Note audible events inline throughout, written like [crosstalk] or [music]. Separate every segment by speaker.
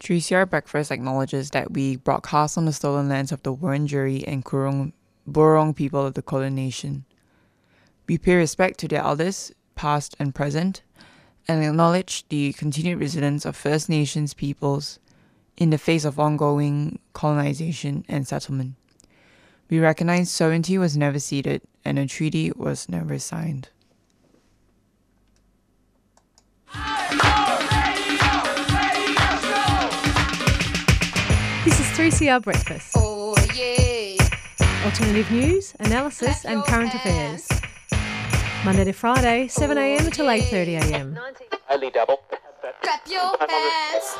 Speaker 1: 3CR Breakfast acknowledges that we broadcast on the stolen lands of the Wurundjeri and Kurung, Burong people of the Kulin Nation. We pay respect to their elders, past and present, and acknowledge the continued resilience of First Nations peoples in the face of ongoing colonization and settlement. We recognize sovereignty was never ceded and a treaty was never signed.
Speaker 2: This is 3CR Breakfast.
Speaker 3: Oh yeah.
Speaker 2: Alternative news, analysis, and current affairs. Monday to Friday, 7am until 8.30am.
Speaker 4: Only double.
Speaker 3: Clap your hands.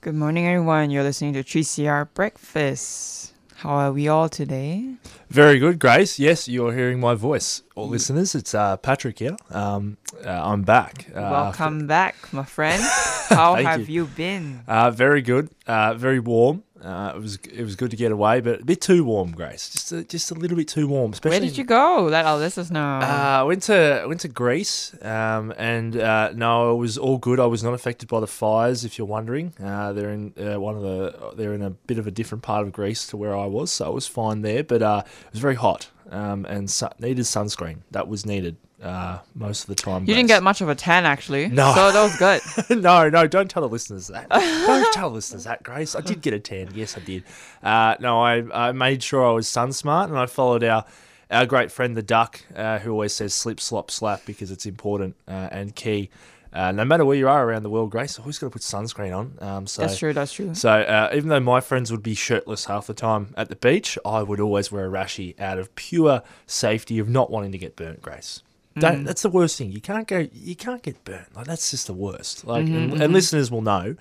Speaker 1: Good morning, everyone. You're listening to 3CR Breakfast. How are we all today?
Speaker 4: Very good, Grace. Yes, you're hearing my voice. All listeners, it's uh, Patrick here. Um, uh, I'm back. Uh,
Speaker 1: Welcome back, my friend. [laughs] How have
Speaker 4: you.
Speaker 1: you been?
Speaker 4: Uh, very good. Uh, very warm. Uh, it was it was good to get away, but a bit too warm, Grace. Just a, just a little bit too warm. Especially
Speaker 1: Where did you go? Let our listeners know.
Speaker 4: Uh, I went to I went to Greece, um, and uh, no, it was all good. I was not affected by the fires. If you're wondering, uh, they're in uh, one of the they're in a bit of a different part of Greece to where I was, so it was fine there. But uh, it was very hot, um, and su- needed sunscreen. That was needed uh, most of the time.
Speaker 1: you didn't get much of a tan, actually.
Speaker 4: No.
Speaker 1: So that was good. [laughs]
Speaker 4: no, no, don't tell the listeners that. [laughs] don't tell the listeners that, Grace. I did get a tan. Yes, I did. Uh, no, I, I made sure I was sun smart and I followed our our great friend the duck, uh, who always says slip, slop, slap because it's important uh, and key. Uh, no matter where you are around the world, Grace, always got to put sunscreen on. Um, so,
Speaker 1: That's true, that's true.
Speaker 4: So uh, even though my friends would be shirtless half the time at the beach, I would always wear a rashi out of pure safety of not wanting to get burnt, Grace. Don't, That's the worst thing. You can't go. You can't get burnt. Like that's just the worst. Like, and, and listeners will know.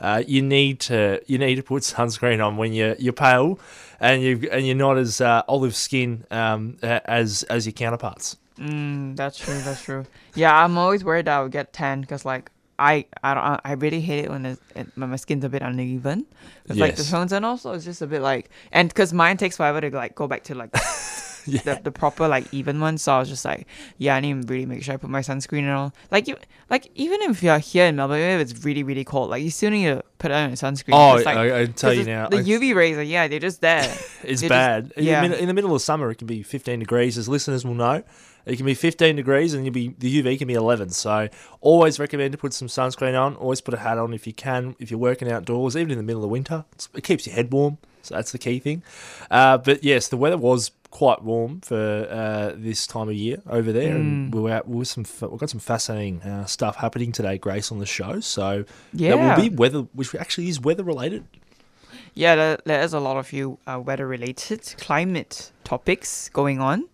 Speaker 4: Uh, you need to you need to put [laughs] sunscreen on when you're you're pale, and you and you're not as uh, olive skin um, as as your counterparts.
Speaker 1: Mm, that's true, that's true. Yeah, I'm always worried that I would get tan because, like, I I don't I really hate it when it's, it, when my skin's a bit uneven. It's like the
Speaker 4: Yes.
Speaker 1: tones and also it's just a bit like and because mine takes forever to like go back to like [laughs] the, the proper like even one. So I was just like, yeah, I need to really make sure I put my sunscreen and all. Like you, like even if you're here in Melbourne, if it's really really cold, like you still need to put on your sunscreen.
Speaker 4: Oh,
Speaker 1: like,
Speaker 4: I, I tell you now,
Speaker 1: the
Speaker 4: it's-
Speaker 1: UV rays are yeah, they're just there. [laughs]
Speaker 4: It's
Speaker 1: They're
Speaker 4: bad. in,
Speaker 1: yeah.
Speaker 4: the, in the middle of summer, it can be 15 degrees, as listeners will know. It can be 15 degrees, and you'll be the UV can be 11. So, always recommend to put some sunscreen on. Always put a hat on if you can. If you're working outdoors, even in the middle of winter, it keeps your head warm. So that's the key thing. Uh, but yes, the weather was quite warm for uh, this time of year over there, and we were out some. We've got some fascinating uh, stuff happening today, Grace, on the show. So that
Speaker 1: Yeah.
Speaker 4: will be weather, which actually is weather related.
Speaker 1: Yeah, there, there is a lot of few uh, weather-related climate topics going on.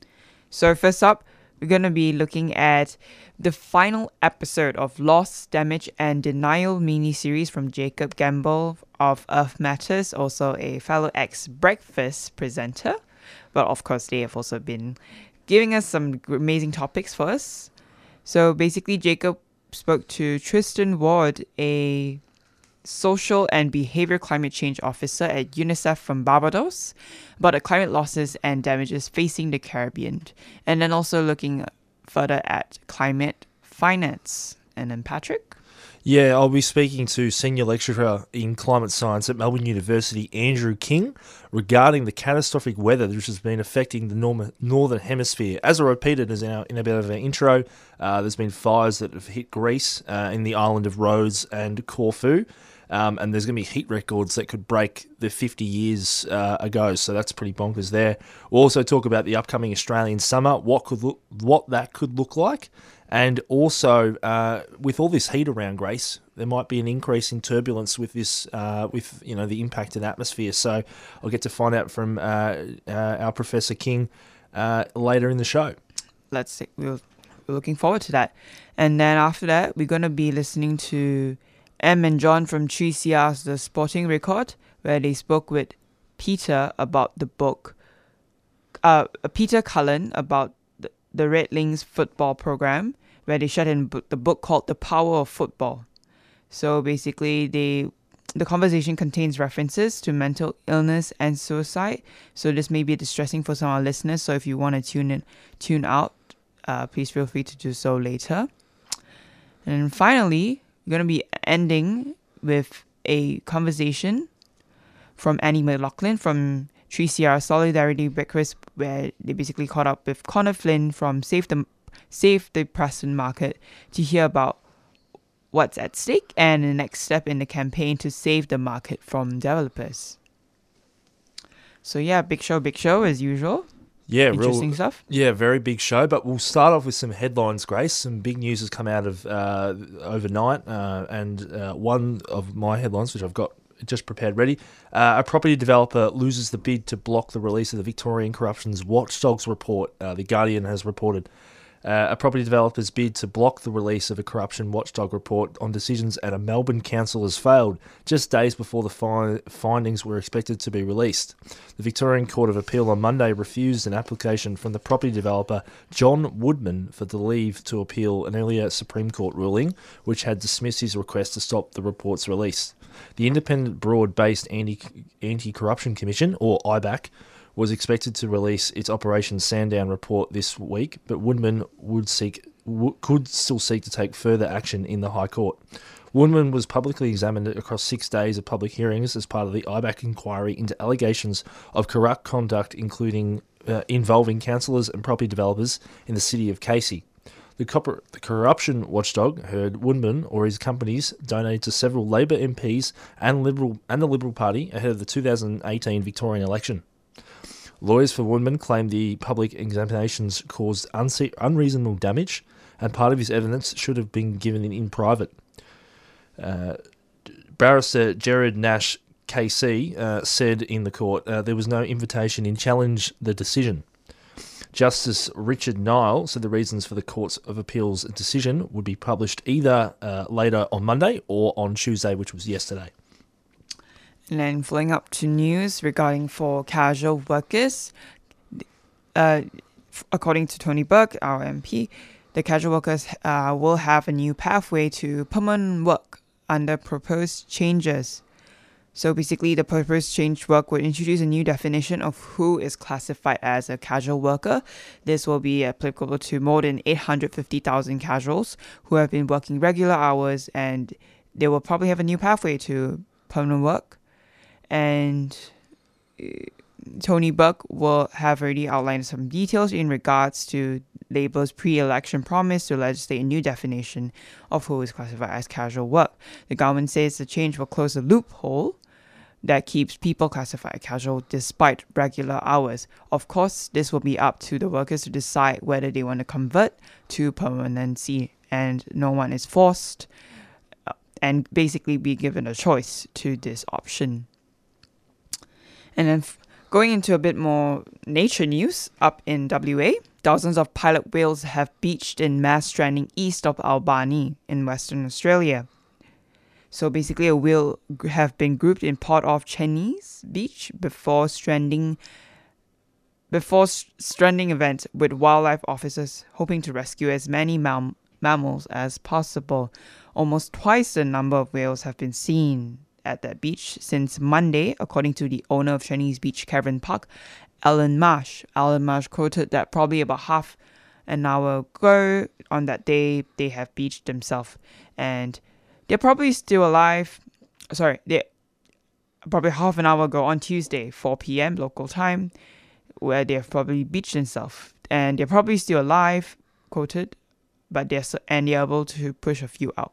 Speaker 1: So first up, we're gonna be looking at the final episode of Loss, Damage, and Denial mini-series from Jacob Gamble of Earth Matters, also a fellow ex-Breakfast presenter. But of course, they have also been giving us some amazing topics for us. So basically, Jacob spoke to Tristan Ward, a social and behavior climate change officer at UNICEF from Barbados about the climate losses and damages facing the Caribbean, and then also looking further at climate finance. And then Patrick.
Speaker 4: Yeah, I'll be speaking to senior lecturer in climate science at Melbourne University, Andrew King, regarding the catastrophic weather which has been affecting the northern hemisphere. As I repeated as in, our, in a bit of an intro, uh, there's been fires that have hit Greece uh, in the island of Rhodes and Corfu. Um, and there's going to be heat records that could break the 50 years uh, ago, so that's pretty bonkers there. We'll also talk about the upcoming Australian summer, what could what that could look like, and also uh, with all this heat around Grace, there might be an increase in turbulence with this, uh, with you know the impact in atmosphere. So I'll get to find out from uh, uh, our Professor King uh, later in the show.
Speaker 1: Let's see. We're, looking forward to that. And then after that, we're going to be listening to Em and John from 3CR's The Sporting Record, where they spoke with Peter about the book, uh, Peter Cullen about the, Rec-link's football program, where they shared in the book called The Power of Football. So basically, they the conversation contains references to mental illness and suicide, so this may be distressing for some of our listeners. So if you want to tune in, tune out, uh, please feel free to do so later. And finally, we're gonna be ending with a conversation from Annie McLaughlin from 3CR Solidarity Breakfast, where they basically caught up with Connor Flynn from Save the Save the Preston Market to hear about what's at stake and the next step in the campaign to save the market from developers. So yeah, big show, big show as usual.
Speaker 4: Yeah,
Speaker 1: Interesting
Speaker 4: real,
Speaker 1: stuff.
Speaker 4: Yeah, very big show. But we'll start off with some headlines, Grace. Some big news has come out of uh, overnight, uh, and uh, one of my headlines, which I've got just prepared ready. Uh, a property developer loses the bid to block the release of the Victorian Corruptions Watchdogs report. Uh, the Guardian has reported. Uh, a property developer's bid to block the release of a corruption watchdog report on decisions at a Melbourne council has failed, just days before the fi- findings were expected to be released. The Victorian Court of Appeal on Monday refused an application from the property developer John Woodman for the leave to appeal an earlier Supreme Court ruling, which had dismissed his request to stop the report's release. The Independent Broad Based Anti Corruption Commission, or IBAC, was expected to release its Operation Sandown report this week, but Woodman would seek w- could still seek to take further action in the High Court. Woodman was publicly examined across six days of public hearings as part of the IBAC inquiry into allegations of corrupt conduct, including uh, involving councillors and property developers in the city of Casey. The, the corruption watchdog heard Woodman or his companies donated to several Labor MPs and Liberal and the Liberal Party ahead of the 2018 Victorian election. Lawyers for Woodman claim the public examinations caused unreasonable damage, and part of his evidence should have been given in, in private. Uh, barrister Jared Nash KC uh, said in the court uh, there was no invitation in challenge the decision. Justice Richard Niall said the reasons for the Courts of Appeal's decision would be published either uh, later on Monday or on Tuesday, which was yesterday.
Speaker 1: And then flowing up to news regarding for casual workers, uh, according to Tony Burke, our MP, the casual workers uh, will have a new pathway to permanent work under proposed changes. So basically, the proposed change work would introduce a new definition of who is classified as a casual worker. This will be applicable to more than 850,000 casuals who have been working regular hours, and they will probably have a new pathway to permanent work. And uh, Tony Burke will have already outlined some details in regards to Labour's pre-election promise to legislate a new definition of who is classified as casual work. The government says the change will close a loophole that keeps people classified casual despite regular hours. Of course, this will be up to the workers to decide whether they want to convert to permanency, and no one is forced uh, and basically be given a choice to this option. And then going into a bit more nature news, up in WA, dozens of pilot whales have beached in mass stranding east of Albany in Western Australia. So basically, a whale have been grouped in part of Cheynes beach before stranding. Before stranding event with wildlife officers hoping to rescue as many mam- mammals as possible. Almost twice the number of whales have been seen at that beach since Monday, according to the owner of Cheynes Beach Caravan Park, Alan Marsh. Alan Marsh quoted that probably about half an hour ago on that day they have beached themselves and they're probably still alive. Sorry, they probably half an hour ago on Tuesday, 4 p.m. local time, where they have probably beached themselves and they're probably still alive, quoted, but they're and they're able to push a few out.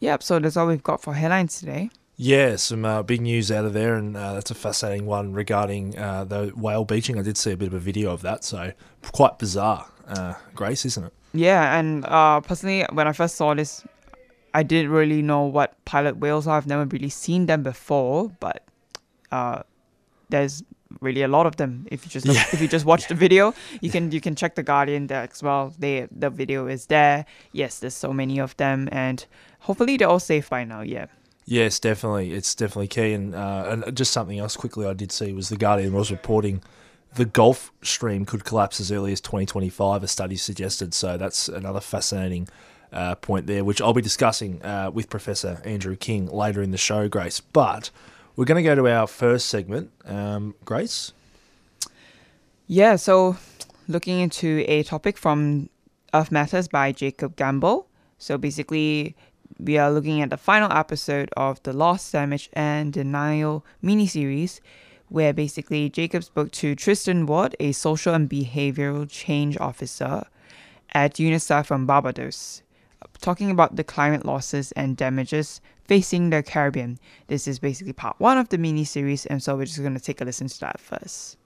Speaker 1: Yep, so that's all we've got for headlines today.
Speaker 4: Yeah, some uh, big news out of there, and uh, that's a fascinating one regarding uh, the whale beaching. I did see a bit of a video of that, so quite bizarre, uh, Grace, isn't it?
Speaker 1: Yeah, and uh, personally, when I first saw this, I didn't really know what pilot whales are. I've never really seen them before, but uh, there's really a lot of them. If you just look,
Speaker 4: Yeah.
Speaker 1: if you just watch the video, you can you can check the Guardian there as well. They the video is there. Yes, there's so many of them, and hopefully they're all safe by now. Yeah.
Speaker 4: Yes, definitely. It's definitely key. And, uh, and just something else quickly I did see was the Guardian was reporting the Gulf Stream could collapse as early as 2025, a study suggested. So that's another fascinating uh, point there, which I'll be discussing uh, with Professor Andrew King later in the show, Grace. But we're going to go to our first segment. Um, Grace?
Speaker 1: Yeah, so looking into a topic from Earth Matters by Jacob Gamble. So basically, we are looking at the final episode of the Loss, Damage, and Denial miniseries, where basically Jacob spoke to Tristan Ward, a social and behavioral change officer at UNICEF from Barbados, talking about the climate losses and damages facing the Caribbean. This is basically part one of the mini series, and so we're just going to take a listen to that first.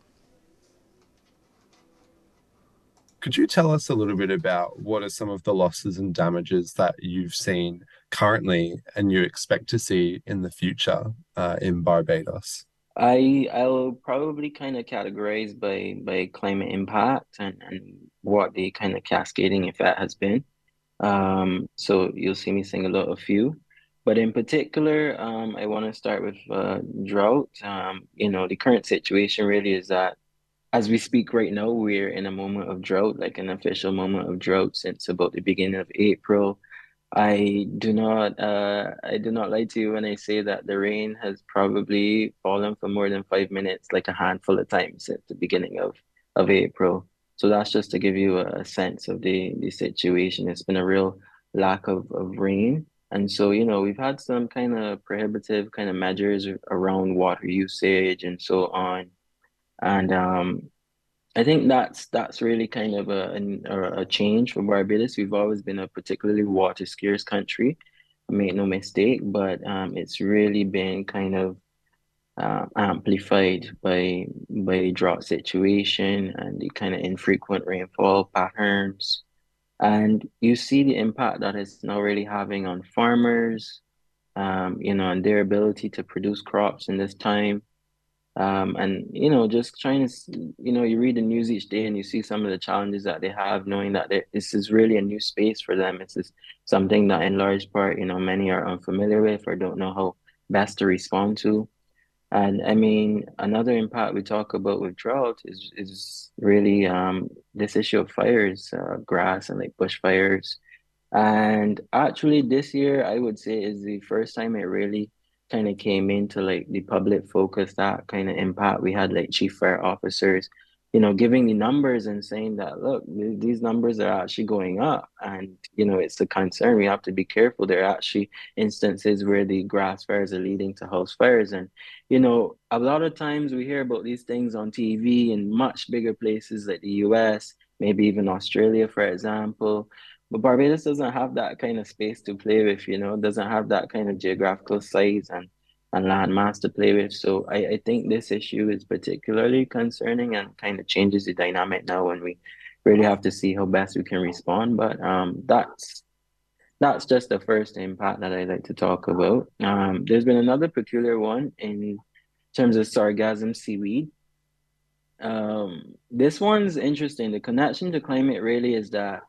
Speaker 5: Could you tell us a little bit about what are some of the losses and damages that you've seen currently and you expect to see in the future uh, in Barbados?
Speaker 6: I I'll probably kind of categorize by by climate impact and, and what the kind of cascading effect has been. Um, so you'll see me sing a lot of few, but in particular, um, I want to start with uh, drought. Um, you know, the current situation really is that as we speak right now, we're in a moment of drought, like an official moment of drought since about the beginning of April. I do not uh, I do not lie to you when I say that the rain has probably fallen for more than five minutes, like a handful of times since the beginning of, of April. So that's just to give you a, sense of the, the situation. It's been a real lack of, of rain. And so, you know, we've had some kind of prohibitive kind of measures around water usage and so on. And um, I think that's that's really kind of a, a, a change for Barbados. We've always been a particularly water scarce country, make no mistake, but um, it's really been kind of uh, amplified by by the drought situation and the kind of infrequent rainfall patterns. And you see the impact that it's now really having on farmers, um, you know, and their ability to produce crops in this time. Um, and you know, just trying to, you know, you read the news each day and you see some of the challenges that they have, knowing that this is really a new space for them. It's just something that, in large part, you know, many are unfamiliar with or don't know how best to respond to. And I mean, another impact we talk about with drought is is really um, this issue of fires, uh, grass and like bushfires. And actually, this year I would say is the first time it really kind of came into like the public focus that kind of impact we had like chief fire officers you know giving the numbers and saying that look these numbers are actually going up. And you know it's a concern. We have to be careful. There are actually instances where the grass fires are leading to house fires. And you know a lot of times we hear about these things on tv in much bigger places like the us maybe even australia for example. But Barbados doesn't have that kind of space to play with, you know, doesn't have that kind of geographical size. And, and land mass to play with. So I, I think this issue is particularly concerning and kind of changes the dynamic now when we really have to see how best we can respond. But um, that's that's just the first impact that I'd like to talk about. Um, there's been another peculiar one in terms of sargassum seaweed. Um, this one's interesting. The connection to climate really is that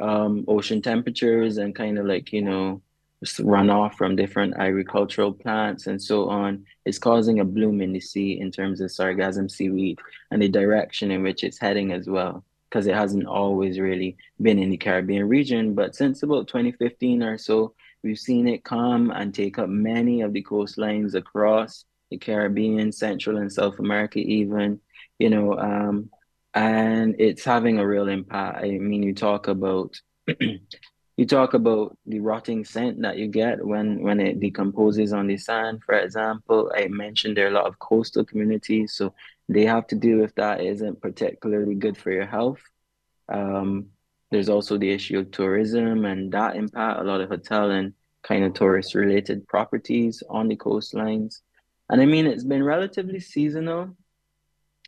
Speaker 6: um, ocean temperatures and kind of like, you know, runoff from different agricultural plants and so on is causing a bloom in the sea in terms of sargassum seaweed and the direction in which it's heading as well because it hasn't always really been in the Caribbean region but since about 2015 or so we've seen it come and take up many of the coastlines across the Caribbean Central and South America even you know um, and it's having a real impact. I mean, you talk about [clears throat] you talk about the rotting scent that you get when when it decomposes on the sand. For example, I mentioned there are a lot of coastal communities, so they have to deal with that. It isn't particularly good for your health. Um, there's also the issue of tourism and that impact a lot of hotel and kind of tourist related properties on the coastlines. And I mean, it's been relatively seasonal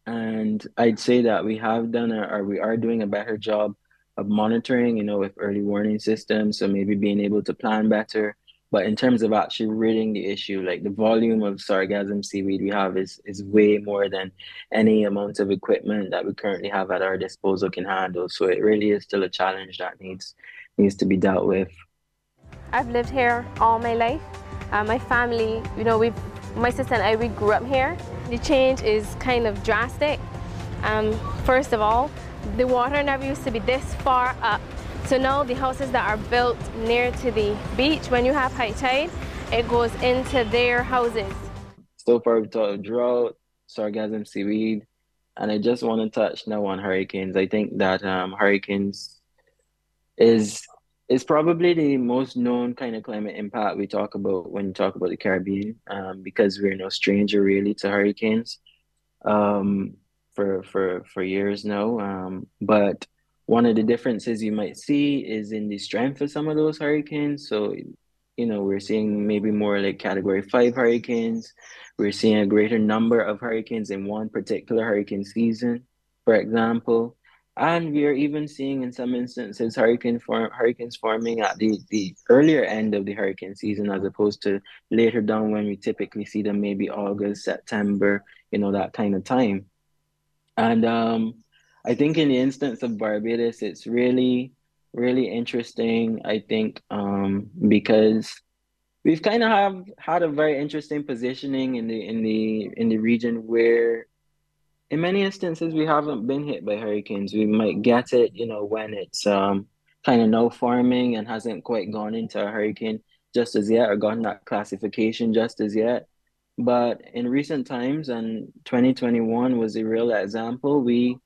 Speaker 6: and I'd say that we have done a, or we are doing a better job of monitoring, you know, with early warning systems. So maybe being able to plan better. But in terms of actually ridding the issue, like the volume of sargassum seaweed we have is is way more than any amount of equipment that we currently have at our disposal can handle. So it really is still a challenge that needs needs to be dealt with.
Speaker 7: I've lived here all my life. Uh, my family, you know, we've my sister and I, we grew up here. The change is kind of drastic. Um, first of all, the water never used to be this far up So now the houses that are built near to the beach, when you have high tide, it goes into their houses.
Speaker 6: So far, drought, sargassum seaweed, and I just want to touch now on hurricanes. I think that um, hurricanes is is probably the most known kind of climate impact we talk about when you talk about the Caribbean, um, because we're no stranger really to hurricanes um, for for for years now. Um, but one of the differences you might see is in the strength of some of those hurricanes. So, you know, we're seeing maybe more like category five hurricanes. We're seeing a greater number of hurricanes in one particular hurricane season, for example. And we are even seeing in some instances hurricane form, hurricanes forming at the, the earlier end of the hurricane season as opposed to later down when we typically see them maybe August, September, you know, that kind of time. And um, I think in the instance of Barbados, it's really, really interesting. I think um, because we've kind of have had a very interesting positioning in the in the in the region where, in many instances, we haven't been hit by hurricanes. We might get it, you know, when it's um, kind of no forming and hasn't quite gone into a hurricane just as yet or gotten that classification just as yet. But in recent times, and 2021 was a real example, we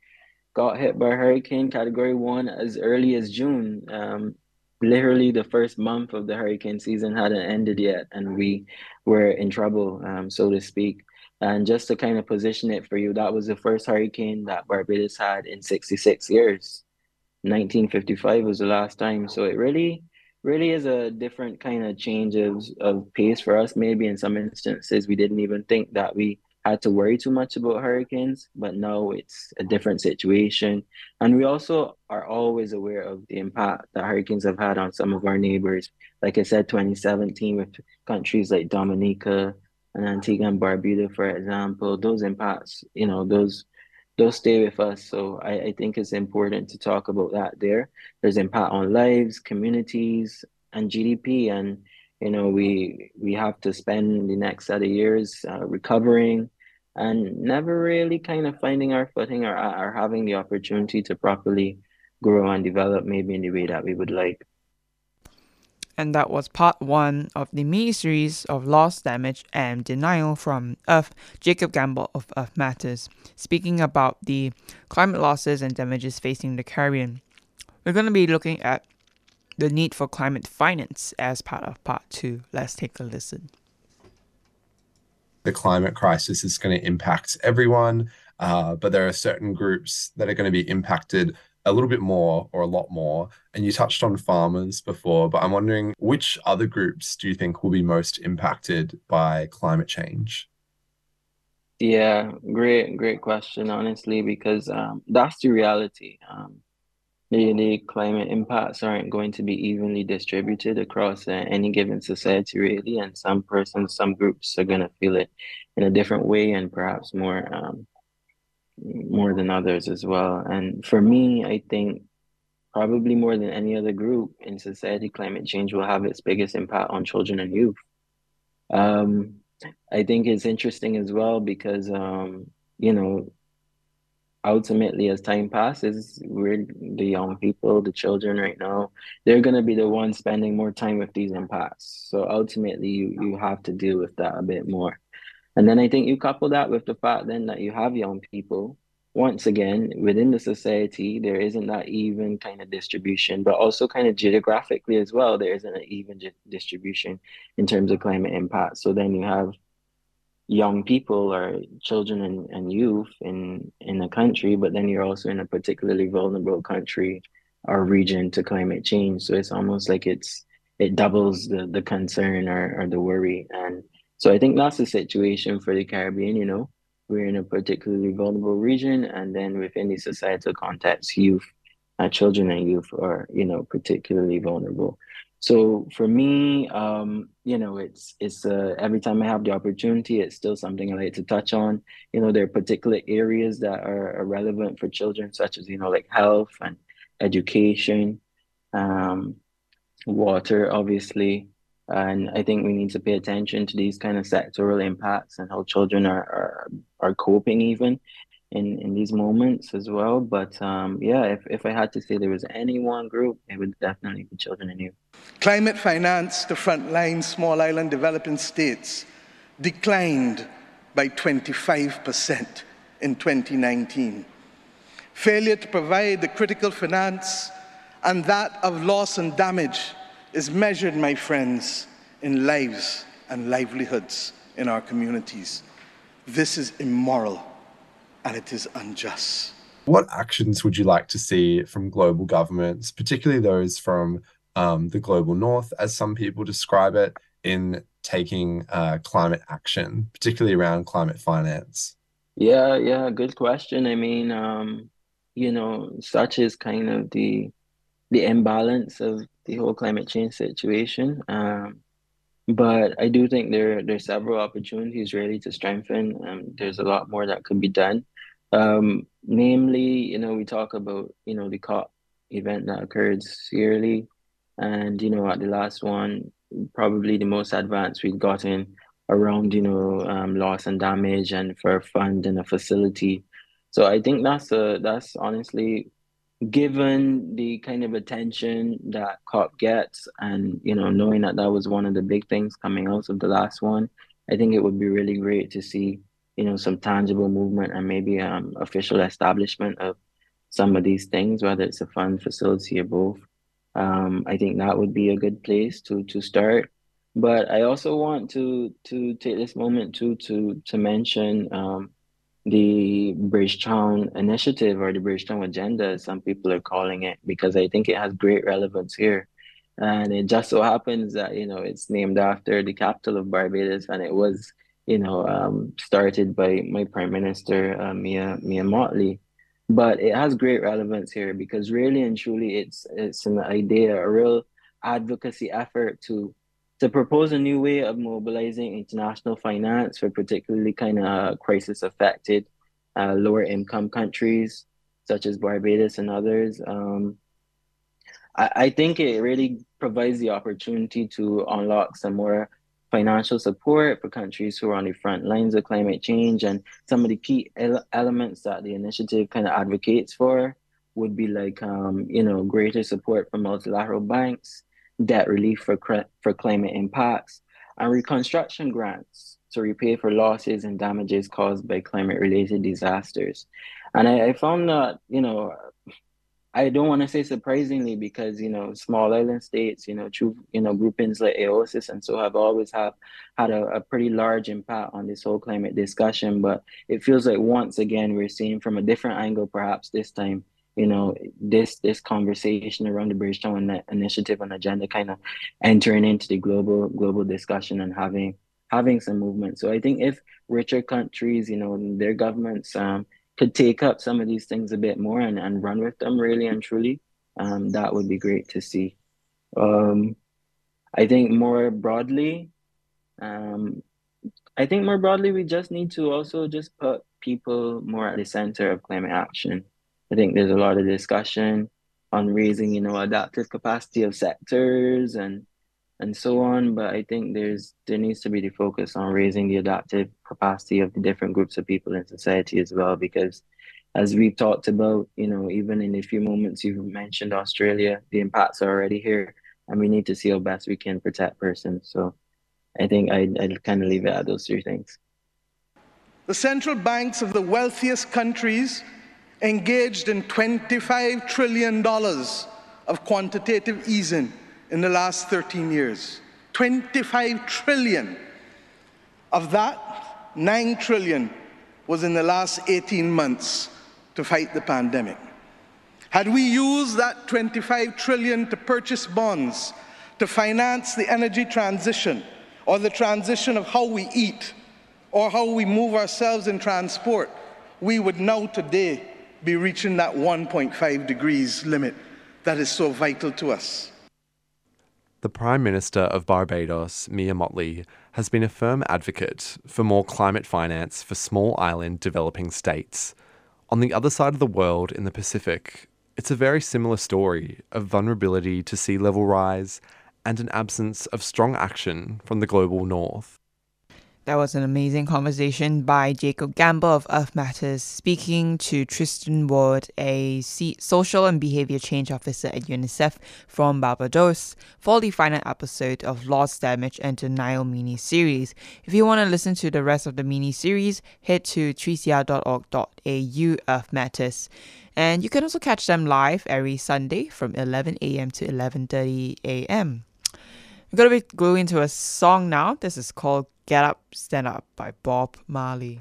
Speaker 6: got hit by hurricane category one as early as June. Um, literally, the first month of the hurricane season hadn't ended yet, and we were in trouble, um, so to speak. And just to kind of position it for you, that was the first hurricane that Barbados had in 66 years. 1955 was the last time. So it really, really is a different kind of change of, of pace for us. Maybe in some instances, we didn't even think that we had to worry too much about hurricanes, but now it's a different situation. And we also are always aware of the impact that hurricanes have had on some of our neighbors. Like I said, 2017 with countries like Dominica and Antigua and Barbuda, for example, those impacts, you know, those those stay with us. So I, I think it's important to talk about that there. There's impact on lives, communities, and GDP. And you know we we have to spend the next set of years uh, recovering and never really kind of finding our footing or, or having the opportunity to properly grow and develop maybe in the way that we would like
Speaker 1: and that was part one of the mini series of loss, damage, and denial from Earth, Jacob Gamble of Earth Matters, speaking about the climate losses and damages facing the Caribbean. We're going to be looking at the need for climate finance as part of part two. Let's take a listen.
Speaker 5: The climate crisis is going to impact everyone, uh, but there are certain groups that are going to be impacted a little bit more or a lot more. And you touched on farmers before, but I'm wondering which other groups do you think will be most impacted by climate change?
Speaker 6: Yeah, great, great question, honestly, because um, that's the reality. Um, the, the climate impacts aren't going to be evenly distributed across uh, any given society, really. And some persons, some groups are going to feel it in a different way and perhaps more um, more than others as well. And for me, I think probably more than any other group in society, climate change will have its biggest impact on children and youth. Um, I think it's interesting as well because, um, you know, ultimately as time passes we're the young people the children right now they're going to be the ones spending more time with these impacts so ultimately you, you have to deal with that a bit more and then i think you couple that with the fact then that you have young people once again within the society there isn't that even kind of distribution but also kind of geographically as well there isn't an even distribution in terms of climate impact. So then you have young people or children and, and youth in in a country but then you're also in a particularly vulnerable country or region to climate change. So it's almost like it's it doubles the the concern or, or the worry. And so i think that's the situation for the caribbean you know. We're in a particularly vulnerable region and then within the societal context youth uh, children and youth are you know particularly vulnerable. So for me, um, you know, it's it's uh, every time I have the opportunity, it's still something I like to touch on. You know, there are particular areas that are, are relevant for children, such as you know, like health and education, um, water, obviously, and I think we need to pay attention to these kind of sectoral impacts and how children are are, are coping even in in these moments as well. But um, yeah, if if I had to say there was any one group, it would definitely be children and youth.
Speaker 8: Climate finance to frontline small island developing states declined by 25% in 2019. Failure to provide the critical finance and that of loss and damage is measured, my friends, in lives and livelihoods in our communities. This is immoral and it is unjust.
Speaker 5: What actions would you like to see from global governments, particularly those from um, the global north, as some people describe it, in taking uh, climate action, particularly around climate finance?
Speaker 6: Yeah, yeah, good question. I mean, um, you know, such is kind of the the imbalance of the whole climate change situation. Um, but I do think there there's several opportunities really to strengthen. Um, there's a lot more that could be done. Um, namely, you know, we talk about you know the COP event that occurred yearly, and you know at the last one, probably the most advanced we'd gotten around you know um, loss and damage and for a fund and a facility. So I think that's a that's honestly given the kind of attention that COP gets, and you know, knowing that that was one of the big things coming out of the last one, I think it would be really great to see, you know, some tangible movement and maybe um official establishment of some of these things, whether it's a fund, facility, or both. Um, I think that would be a good place to to start. But I also want to to take this moment too to to mention um, the Bridgetown Initiative or the Bridgetown Agenda, as some people are calling it, because I think it has great relevance here. And it just so happens that, you know, it's named after the capital of Barbados and it was, you know, um, started by my Prime Minister, uh, Mia, Mia Mottley. But it has great relevance here because really and truly it's it's an idea, a real advocacy effort to to propose a new way of mobilizing international finance for particularly kind of crisis affected uh, lower income countries such as Barbados and others. Um, I, I, think it really provides the opportunity to unlock some more financial support for countries who are on the front lines of climate change. And some of the key ele- elements that the initiative kind of advocates for would be like, um, you know, greater support from multilateral banks, debt relief for, for climate impacts, and reconstruction grants to repay for losses and damages caused by climate related disasters. And I, I found that, you know, I don't want to say surprisingly because you know small island states, you know, true, you know, groupings like AOSIS and so have always have had a, a pretty large impact on this whole climate discussion. But it feels like once again we're seeing from a different angle, perhaps this time, you know this this conversation around the Bridgetown initiative and agenda kind of entering into the global global discussion and having having some movement. So I think if richer countries, you know, their governments um, could take up some of these things a bit more and, and run with them really and truly, um, that would be great to see. Um, I think more broadly, um, I think more broadly, we just need to also just put people more at the center of climate action. I think there's a lot of discussion on raising, you know, adaptive capacity of sectors and and so on. But I think there's there needs to be the focus on raising the adaptive capacity of the different groups of people in society as well, because as we've talked about, you know, even in a few moments you've mentioned Australia, the impacts are already here, and we need to see how best we can protect persons. So I think I I'd kind of leave it at those three things.
Speaker 8: The central banks of the wealthiest countries engaged in $25 trillion of quantitative easing in the last 13 years. 25 trillion. Of that, 9 trillion was in the last 18 months to fight the pandemic. Had we used that 25 trillion to purchase bonds to finance the energy transition or the transition of how we eat or how we move ourselves in transport, we would now today be reaching that 1.5 degrees limit that is so vital to us.
Speaker 9: The Prime Minister of Barbados, Mia Mottley, has been a firm advocate for more climate finance for small island developing states. On the other side of the world in the Pacific, it's a very similar story of vulnerability to sea level rise and an absence of strong action from the global north.
Speaker 1: That was an amazing conversation by Jacob Gamble of Earth Matters, speaking to Tristan Ward, a social and behavior change officer at UNICEF from Barbados, for the final episode of Loss Damage and Denial mini series. If you want to listen to the rest of the mini series, head to 3cr.org.au Earth Matters. And you can also catch them live every Sunday from 11 a.m. to 11:30 a.m. We're gonna be going into a song now. This is called "Get Up, Stand Up" by Bob Marley.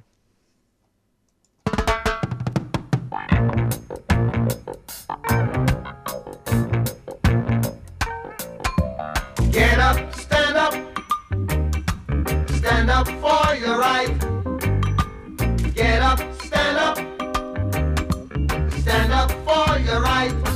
Speaker 10: Get up, stand up, stand up for your right. Get up, stand up, stand up for your right.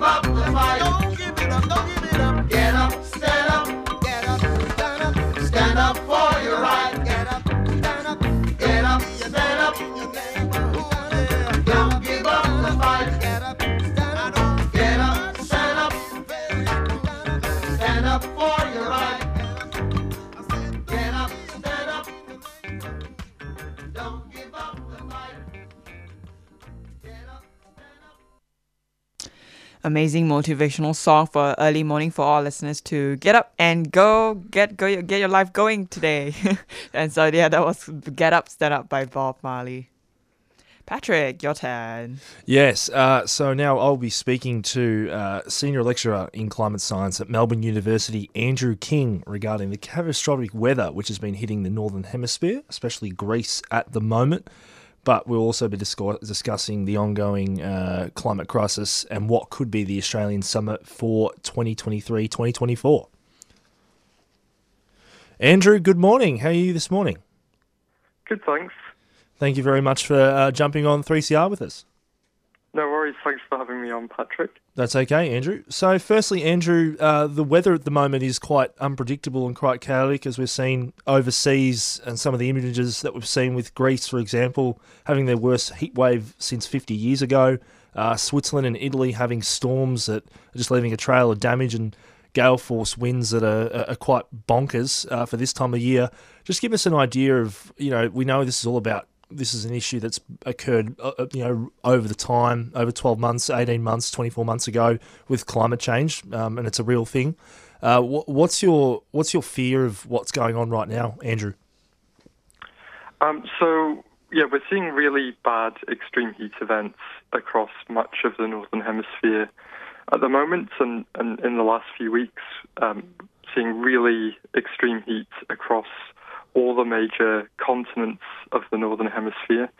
Speaker 10: Give.
Speaker 11: Don't
Speaker 10: give
Speaker 12: it up.
Speaker 10: Don't give
Speaker 12: it. Up,
Speaker 1: Amazing motivational song for early morning for all listeners to get up and go get go get your life going today. [laughs] and so yeah, that was "Get Up, Stand Up" by Bob Marley. Patrick, your turn.
Speaker 4: Yes, uh, so now I'll be speaking to uh, senior lecturer in climate science at Melbourne University, Andrew King, regarding the catastrophic weather which has been hitting the northern hemisphere, especially Greece at the moment. But we'll also be discuss- discussing the ongoing uh, climate crisis and what could be the Australian summit for 2023 2024. Andrew, good morning. How are you this morning?
Speaker 13: Good, thanks.
Speaker 4: Thank you very much for uh, jumping on 3CR with us.
Speaker 13: No worries. Thanks for having me on, Patrick.
Speaker 4: That's okay, Andrew. So, firstly, Andrew, uh, the weather at the moment is quite unpredictable and quite chaotic, as we've seen overseas, and some of the images that we've seen with Greece, for example, having their worst heat wave since 50 years ago. Uh, Switzerland and Italy having storms that are just leaving a trail of damage and gale force winds that are, are quite bonkers uh, for this time of year. Just give us an idea of, you know, we know this is all about this is an issue that's occurred, uh, uh, you know, over the time, over 12 months, 18 months, 24 months ago with climate change, um, and it's a real thing. Uh, wh- what's your what's your fear of what's going on right now, Andrew?
Speaker 13: Um, so, yeah, we're seeing really bad extreme heat events across much of the Northern Hemisphere at the moment, and, and in the last few weeks, um, seeing really extreme heat across all the major continents of the Northern Hemisphere,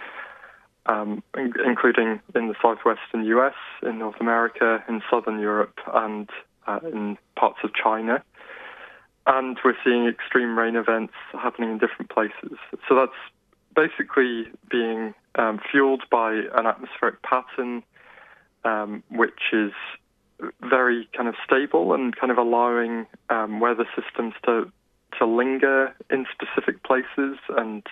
Speaker 13: um, in- including in the southwestern US, in North America, in southern Europe, and uh, in parts of China. And we're seeing extreme rain events happening in different places. So that's basically being um, fueled by an atmospheric pattern um, which is very kind of stable and kind of allowing um, weather systems to to linger in specific places and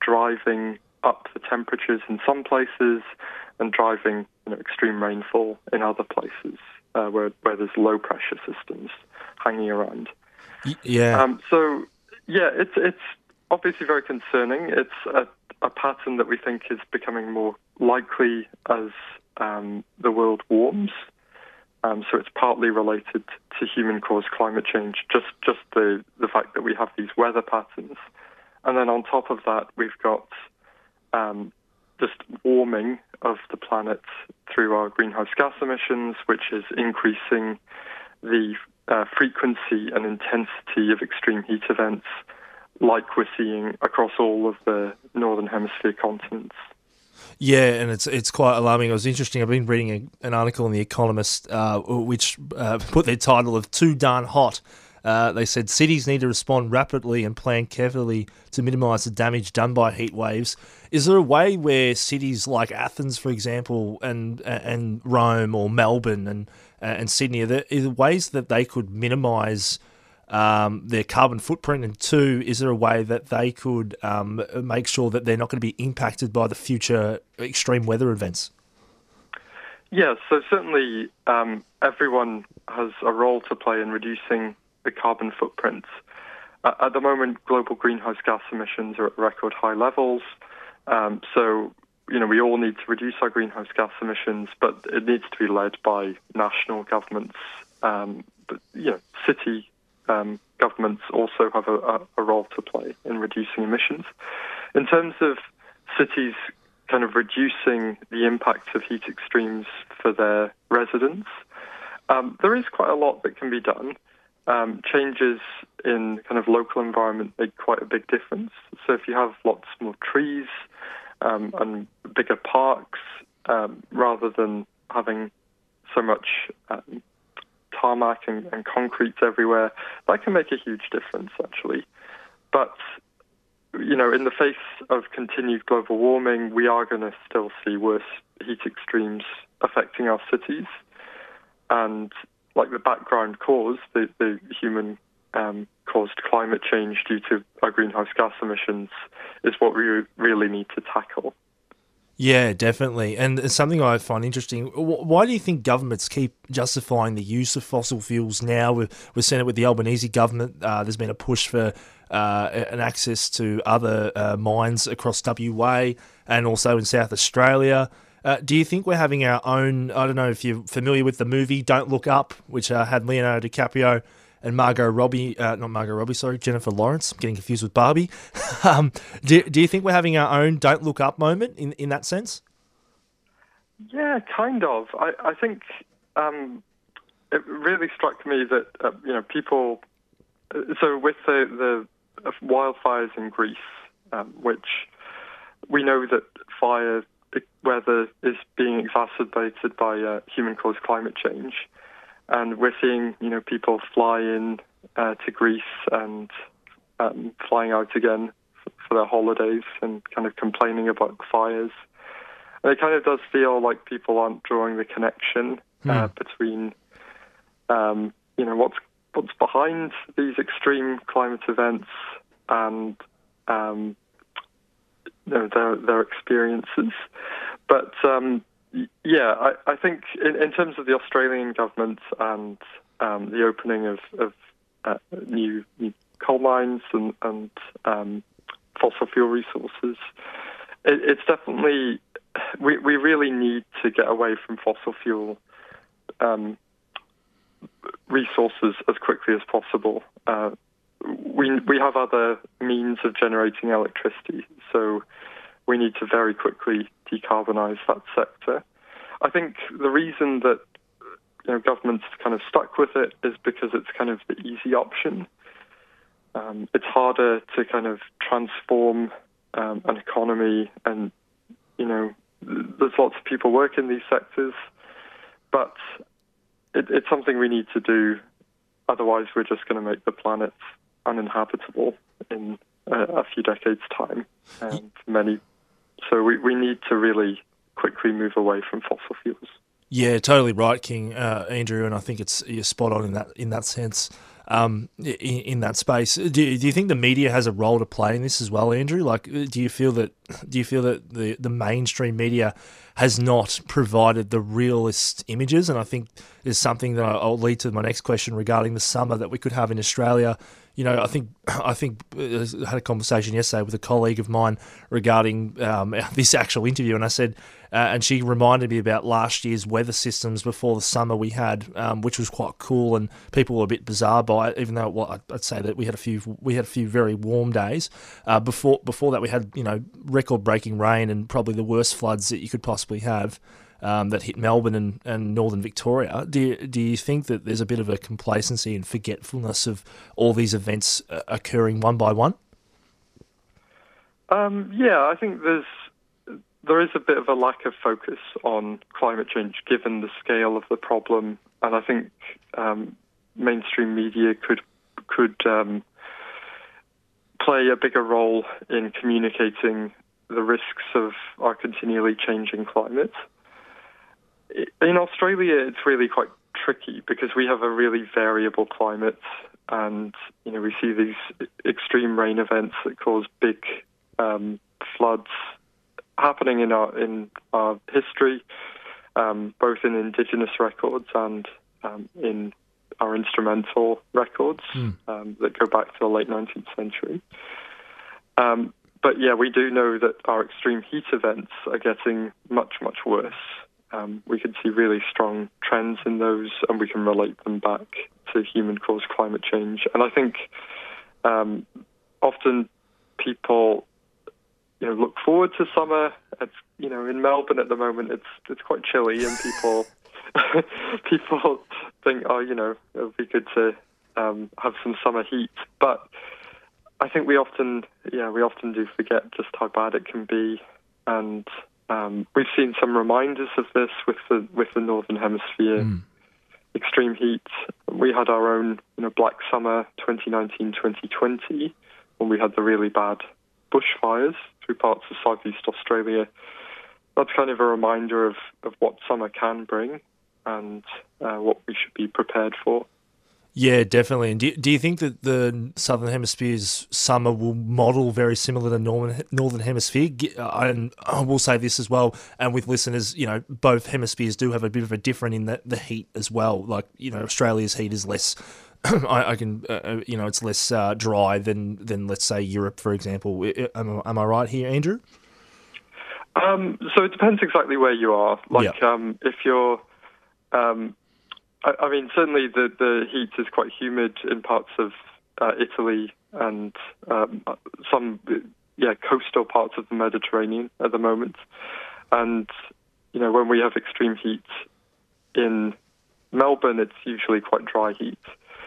Speaker 13: driving up the temperatures in some places and driving you know, extreme rainfall in other places uh, where where there's low pressure systems hanging around.
Speaker 4: Yeah.
Speaker 13: Um, so yeah, it's it's obviously very concerning. It's a, a pattern that we think is becoming more likely as um, the world warms. Um, so it's partly related to human-caused climate change, just just the the fact that we have these weather patterns, and then on top of that we've got um, just warming of the planet through our greenhouse gas emissions, which is increasing the uh, frequency and intensity of extreme heat events, like we're seeing across all of the northern hemisphere continents.
Speaker 4: Yeah, and it's it's quite alarming. It was interesting. I've been reading a, an article in The Economist, uh, which uh, [laughs] put their title of "Too Darn Hot." Uh, they said cities need to respond rapidly and plan carefully to minimise the damage done by heat waves. Is there a way where cities like Athens, for example, and and Rome or Melbourne and and Sydney, are there, are there ways that they could minimise um, their carbon footprint? And two, is there a way that they could um, make sure that they're not going to be impacted by the future extreme weather events?
Speaker 13: Yeah, so certainly um, everyone has a role to play in reducing the carbon footprint. Uh, at the moment, global greenhouse gas emissions are at record high levels. Um, so, you know, we all need to reduce our greenhouse gas emissions, but it needs to be led by national governments. Um, but, you know, city um, governments also have a, a, role to play in reducing emissions. In terms of cities kind of reducing the impact of heat extremes for their residents, um, there is quite a lot that can be done. Um, changes in kind of local environment make quite a big difference. So if you have lots more trees um, and bigger parks, um, rather than having so much um, tarmac and, and concrete everywhere, that can make a huge difference actually. But you know, in the face of continued global warming, we are going to still see worse heat extremes affecting our cities. And like the background cause, the, the human um, caused climate change due to our greenhouse gas emissions is what we really need to tackle.
Speaker 4: Yeah, definitely. And it's something I find interesting. Why do you think governments keep justifying the use of fossil fuels now? We've, we've seen it with the Albanese government. Uh, there's been a push for uh, an access to other uh, mines across WA and also in South Australia. Uh, do you think we're having our own? I don't know if you're familiar with the movie Don't Look Up, which uh, had Leonardo DiCaprio and Margot Robbie, uh, not Margot Robbie, sorry, Jennifer Lawrence. I'm getting confused with Barbie. [laughs] um, do, do you think we're having our own Don't Look Up moment in, in that sense?
Speaker 13: Yeah, kind of. I, I think um, it really struck me that uh, you know people. So with the the wildfires in Greece, um, which we know that fire weather is being exacerbated by uh, human-caused climate change, and we're seeing you know people fly in uh, to Greece and um, flying out again for their holidays and kind of complaining about the fires. And it kind of does feel like people aren't drawing the connection uh, between, um, you know, what's what's behind these extreme climate events and um, you know, their their experiences. But um, yeah, I, I think in, in terms of the Australian government and um, the opening of, of uh, new, new coal mines and, and um, fossil fuel resources, it, it's definitely we we really need to get away from fossil fuel um, resources as quickly as possible. Uh, we we have other means of generating electricity, so we need to very quickly decarbonize that sector. I think the reason that you know governments kind of stuck with it is because it's kind of the easy option. Um, it's harder to kind of transform um, an economy, and you know, there's lots of people work in these sectors, but it, it's something we need to do. Otherwise, we're just going to make the planet uninhabitable in a, a few decades' time. Um, for many, so we, we need to really quickly move away from fossil fuels.
Speaker 4: Yeah, totally right, King uh, Andrew, and I think it's you're spot on in that in that sense. Um, in, in that space, do, do you think the media has a role to play in this as well, Andrew? Like, do you feel that do you feel that the the mainstream media has not provided the realist images? And I think is something that I'll lead to my next question regarding the summer that we could have in Australia you know, I think [clears throat] I think uh, I had a conversation yesterday with a colleague of mine regarding um, [laughs] this actual interview, and I said, uh, and she reminded me about last year's weather systems before the summer we had, um, which was quite cool, and people were a bit bizarre by it, even though well, I'd say that we had a few we had a few very warm days. Uh, before before that, we had you know record breaking rain and probably the worst floods that you could possibly have um, that hit Melbourne and, and northern Victoria. Do you, do you think that there's a bit of a complacency and forgetfulness of all these events uh, occurring one by one?
Speaker 13: Um, yeah, I think there's there is a bit of a lack of focus on climate change given the scale of the problem, and I think um, mainstream media could could um, play a bigger role in communicating the risks of our continually changing climate in Australia, it's really quite tricky because we have a really variable climate, and you know we see these extreme rain events that cause big um, floods happening in our in our history, um, both in Indigenous records and um, in our instrumental records mm. that go back to the late 19th century. Um, but yeah, we do know that our extreme heat events are getting much, much worse um, we can see really strong trends in those, and we can relate them back to human-caused climate change. And I think um, often people, you know, look forward to summer. It's you know, in Melbourne at the moment, it's it's quite chilly, and people [laughs] people think, oh, you know, it would be good to um, have some summer heat, but I think we often, yeah, we often do forget just how bad it can be, and um, we've seen some reminders of this with the with the northern hemisphere mm. extreme heat. We had our own you know black summer 2019-2020 when we had the really bad bushfires through parts of southeast Australia. That's kind of a reminder of, of what summer can bring and uh, what we should be prepared for.
Speaker 4: Yeah, definitely. And do, do you think that the Southern Hemisphere's summer will model very similar to Northern, Northern Hemisphere? Uh, and I will say this as well, and with listeners, you know, both hemispheres do have a bit of a different in the, the heat as well. Like, you know, Australia's heat is less. [clears throat] I, I, can, uh, uh, you know, it's less uh, dry than, than, let's say, Europe, for example. Am, am I right here, Andrew?
Speaker 13: Um, so it depends exactly where you are. Like, yeah. um, if you're um, I, I mean, certainly the, the heat is quite humid in parts of uh, Italy and um, some yeah coastal parts of the Mediterranean at the moment. And you know, when we have extreme heat in Melbourne, it's usually quite dry heat.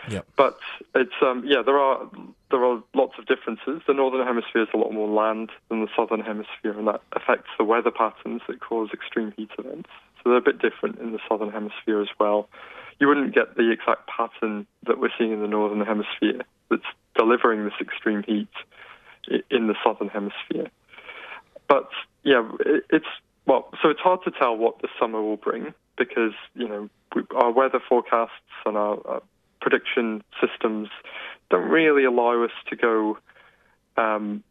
Speaker 4: Yeah.
Speaker 13: But it's um, yeah, there are there are lots of differences. The northern hemisphere is a lot more land than the southern hemisphere, and that affects the weather patterns that cause extreme heat events. So they're a bit different in the southern hemisphere as well you wouldn't get the exact pattern that we're seeing in the northern hemisphere that's delivering this extreme heat in the southern hemisphere. But yeah, it's well, so it's hard to tell what the summer will bring because you know our weather forecasts and our, our prediction systems don't really allow us to go, um,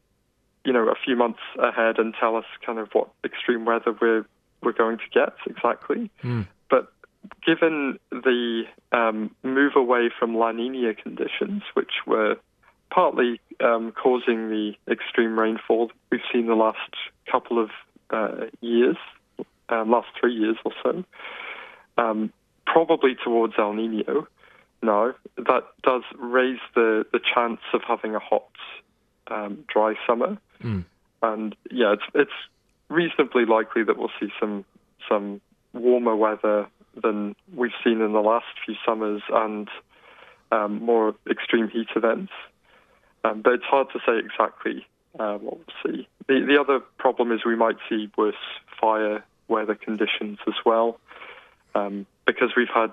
Speaker 13: you know, a few months ahead and tell us kind of what extreme weather we're we're going to get exactly.
Speaker 4: Mm.
Speaker 13: Given the um, move away from La Nina conditions, which were partly um, causing the extreme rainfall we've seen the last couple of uh, years, um, last three years or so. Um, probably towards El Nino. now, that does raise the, the chance of having a hot, um, dry summer.
Speaker 4: Mm.
Speaker 13: And yeah, it's it's reasonably likely that we'll see some some warmer weather than we've seen in the last few summers and um, more extreme heat events. Um, but it's hard to say exactly uh, what we'll see. The the other problem is we might see worse fire weather conditions as well, um, because we've had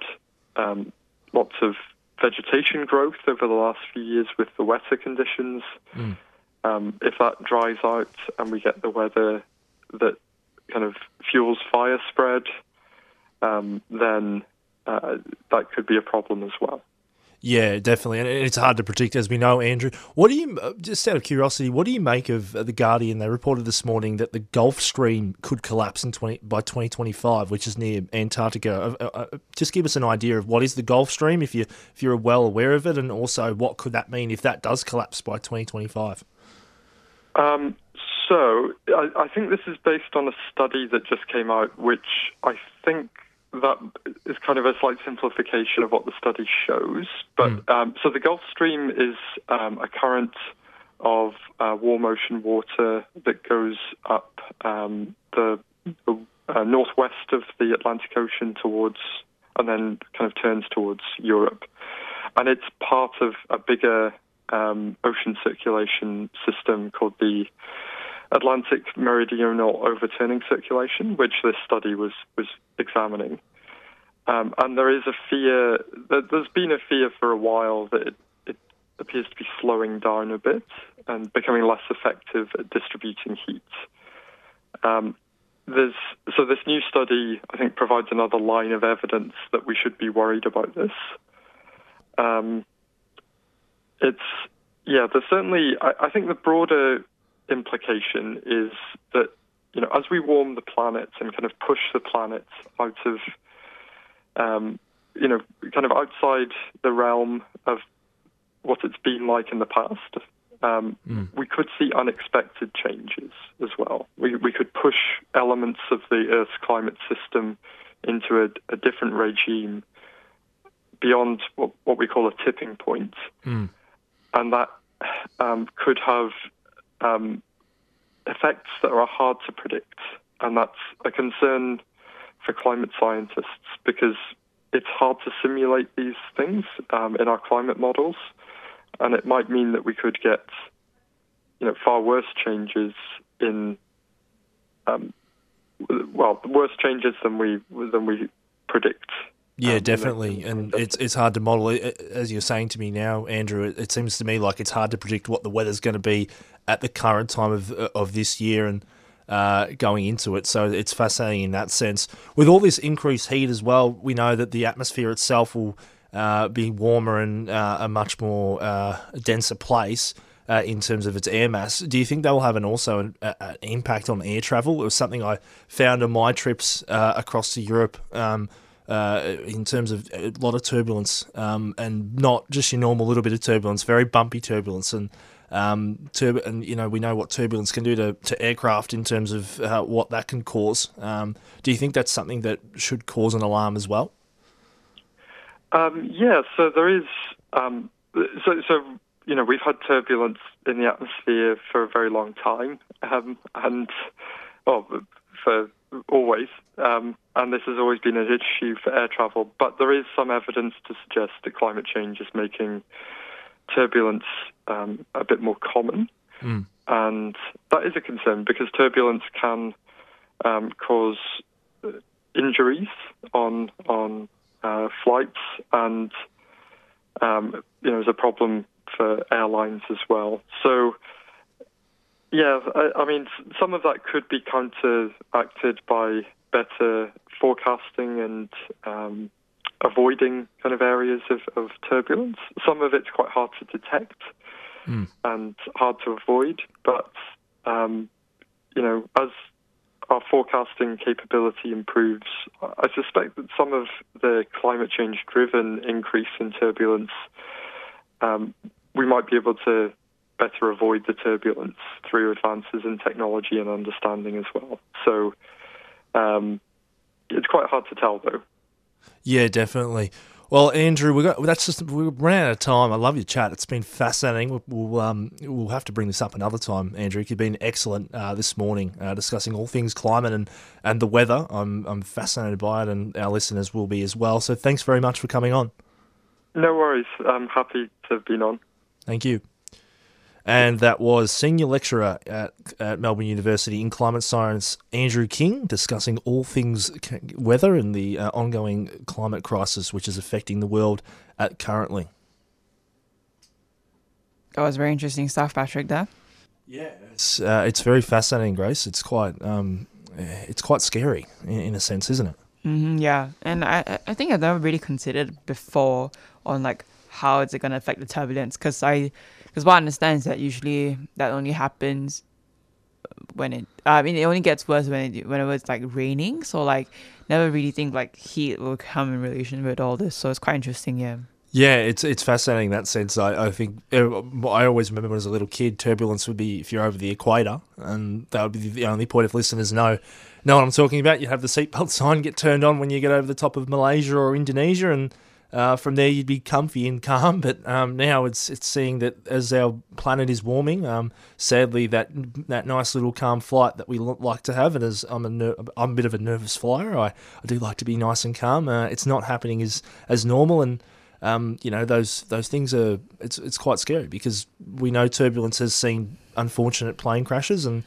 Speaker 13: um, lots of vegetation growth over the last few years with the wetter conditions.
Speaker 4: Mm.
Speaker 13: Um, if that dries out and we get the weather that kind of fuels fire spread, um, then uh, that could be a problem as well.
Speaker 4: Yeah, definitely, and it's hard to predict, as we know, Andrew. What do you, uh, just out of curiosity, what do you make of uh, the Guardian? They reported this morning that the Gulf Stream could collapse in 20, by 2025, which is near Antarctica. Uh, uh, just give us an idea of what is the Gulf Stream, if you if you're well aware of it, and also what could that mean if that does collapse by 2025.
Speaker 13: Um, so I, I think this is based on a study that just came out, which I think that is kind of a slight simplification of what the study shows. But um, so the Gulf Stream is um, a current of uh, warm ocean water that goes up um, the, the uh, northwest of the Atlantic Ocean towards, and then kind of turns towards Europe. And it's part of a bigger um, ocean circulation system called the Atlantic Meridional Overturning Circulation, which this study was was examining. Um, and there is a fear there's been a fear for a while that it, it appears to be slowing down a bit and becoming less effective at distributing heat. Um, there's so this new study, I think, provides another line of evidence that we should be worried about this. Um, it's yeah, there's certainly. I, I think the broader implication is that you know as we warm the planet and kind of push the planet out of um, you know kind of outside the realm of what it's been like in the past. Um,
Speaker 4: Mm.
Speaker 13: We could see unexpected changes as well. We, we could push elements of the Earth's climate system into a, a different regime beyond what, what we call a tipping point
Speaker 4: Mm.
Speaker 13: and that um, could have um, effects that are hard to predict, and that's a concern for climate scientists because it's hard to simulate these things um, in our climate models, and it might mean that we could get, you know, far worse changes in, um, well, worse changes than we than we predict.
Speaker 4: Yeah, definitely, and it's it's hard to model. As you're saying to me now, Andrew, it, it seems to me like it's hard to predict what the weather's going to be at the current time of of this year and uh, going into it. So it's fascinating in that sense. With all this increased heat as well, we know that the atmosphere itself will uh, be warmer and uh, a much more uh, denser place. Uh, in terms of its air mass, do you think that will have an also an, an impact on air travel? It was something I found on my trips uh, across to Europe. Um, uh, in terms of a lot of turbulence, um, and not just your normal little bit of turbulence, very bumpy turbulence, and um, and you know we know what turbulence can do to, to aircraft in terms of uh, what that can cause. Um, do you think that's something that should cause an alarm as well?
Speaker 13: Um, yeah, so there is. Um, so, so you know, we've had turbulence in the atmosphere for a very long time, um, and well, for always. Um, and this has always been an issue for air travel. But there is some evidence to suggest that climate change is making turbulence um, a bit more common,
Speaker 4: Mm.
Speaker 13: and that is a concern because turbulence can um, cause uh, injuries on on uh, flights, and um, you know, is a problem for airlines as well. So, yeah, I, I mean, some of that could be counteracted by better forecasting and um, avoiding kind of areas of, of turbulence. Some of it's quite hard to detect
Speaker 4: Mm.
Speaker 13: and hard to avoid, but um, you know, as our forecasting capability improves, I suspect that some of the climate change driven increase in turbulence um, we might be able to better avoid the turbulence through advances in technology and understanding as well. So um, it's quite hard to tell, though.
Speaker 4: Yeah, definitely. Well, Andrew, we got that's just we ran out of time. I love your chat; it's been fascinating. We'll, we'll um we'll have to bring this up another time, Andrew. You've been excellent uh, this morning, uh, discussing all things climate and, and the weather. I'm I'm fascinated by it, and our listeners will be as well. So, thanks very much for coming on.
Speaker 13: No worries. I'm happy to have been on.
Speaker 4: Thank you. And that was senior lecturer at, at Melbourne University in climate science, Andrew King, discussing all things weather and the uh, ongoing climate crisis which is affecting the world at currently.
Speaker 1: That was very interesting stuff, Patrick. There.
Speaker 4: Yeah, it's uh, it's very fascinating, Grace. It's quite um, it's quite scary in, in a sense, isn't it?
Speaker 1: Mm-hmm, yeah, and I I think I've never really considered before on like how is it going to affect the turbulence because I because what I understand is that usually that only happens when it. I mean, it only gets worse when it when it was like raining. So like, never really think like heat will come in relation with all this. So it's quite interesting. Yeah.
Speaker 4: Yeah, it's it's fascinating in that sense. I, I think uh, I always remember as a little kid, turbulence would be if you're over the equator, and that would be the only point if listeners know know what I'm talking about. You have the seatbelt sign [laughs] get turned on when you get over the top of Malaysia or Indonesia, and uh, from there, you'd be comfy and [laughs] calm. But um, now it's it's seeing that as our planet is warming, um, sadly that that nice little calm flight that we like to have, and as I'm a I'm a bit of a nervous flyer, I, I do like to be nice and calm. Uh, it's not happening as as normal, and um, you know those those things are it's it's quite scary because we know turbulence has seen unfortunate plane crashes, and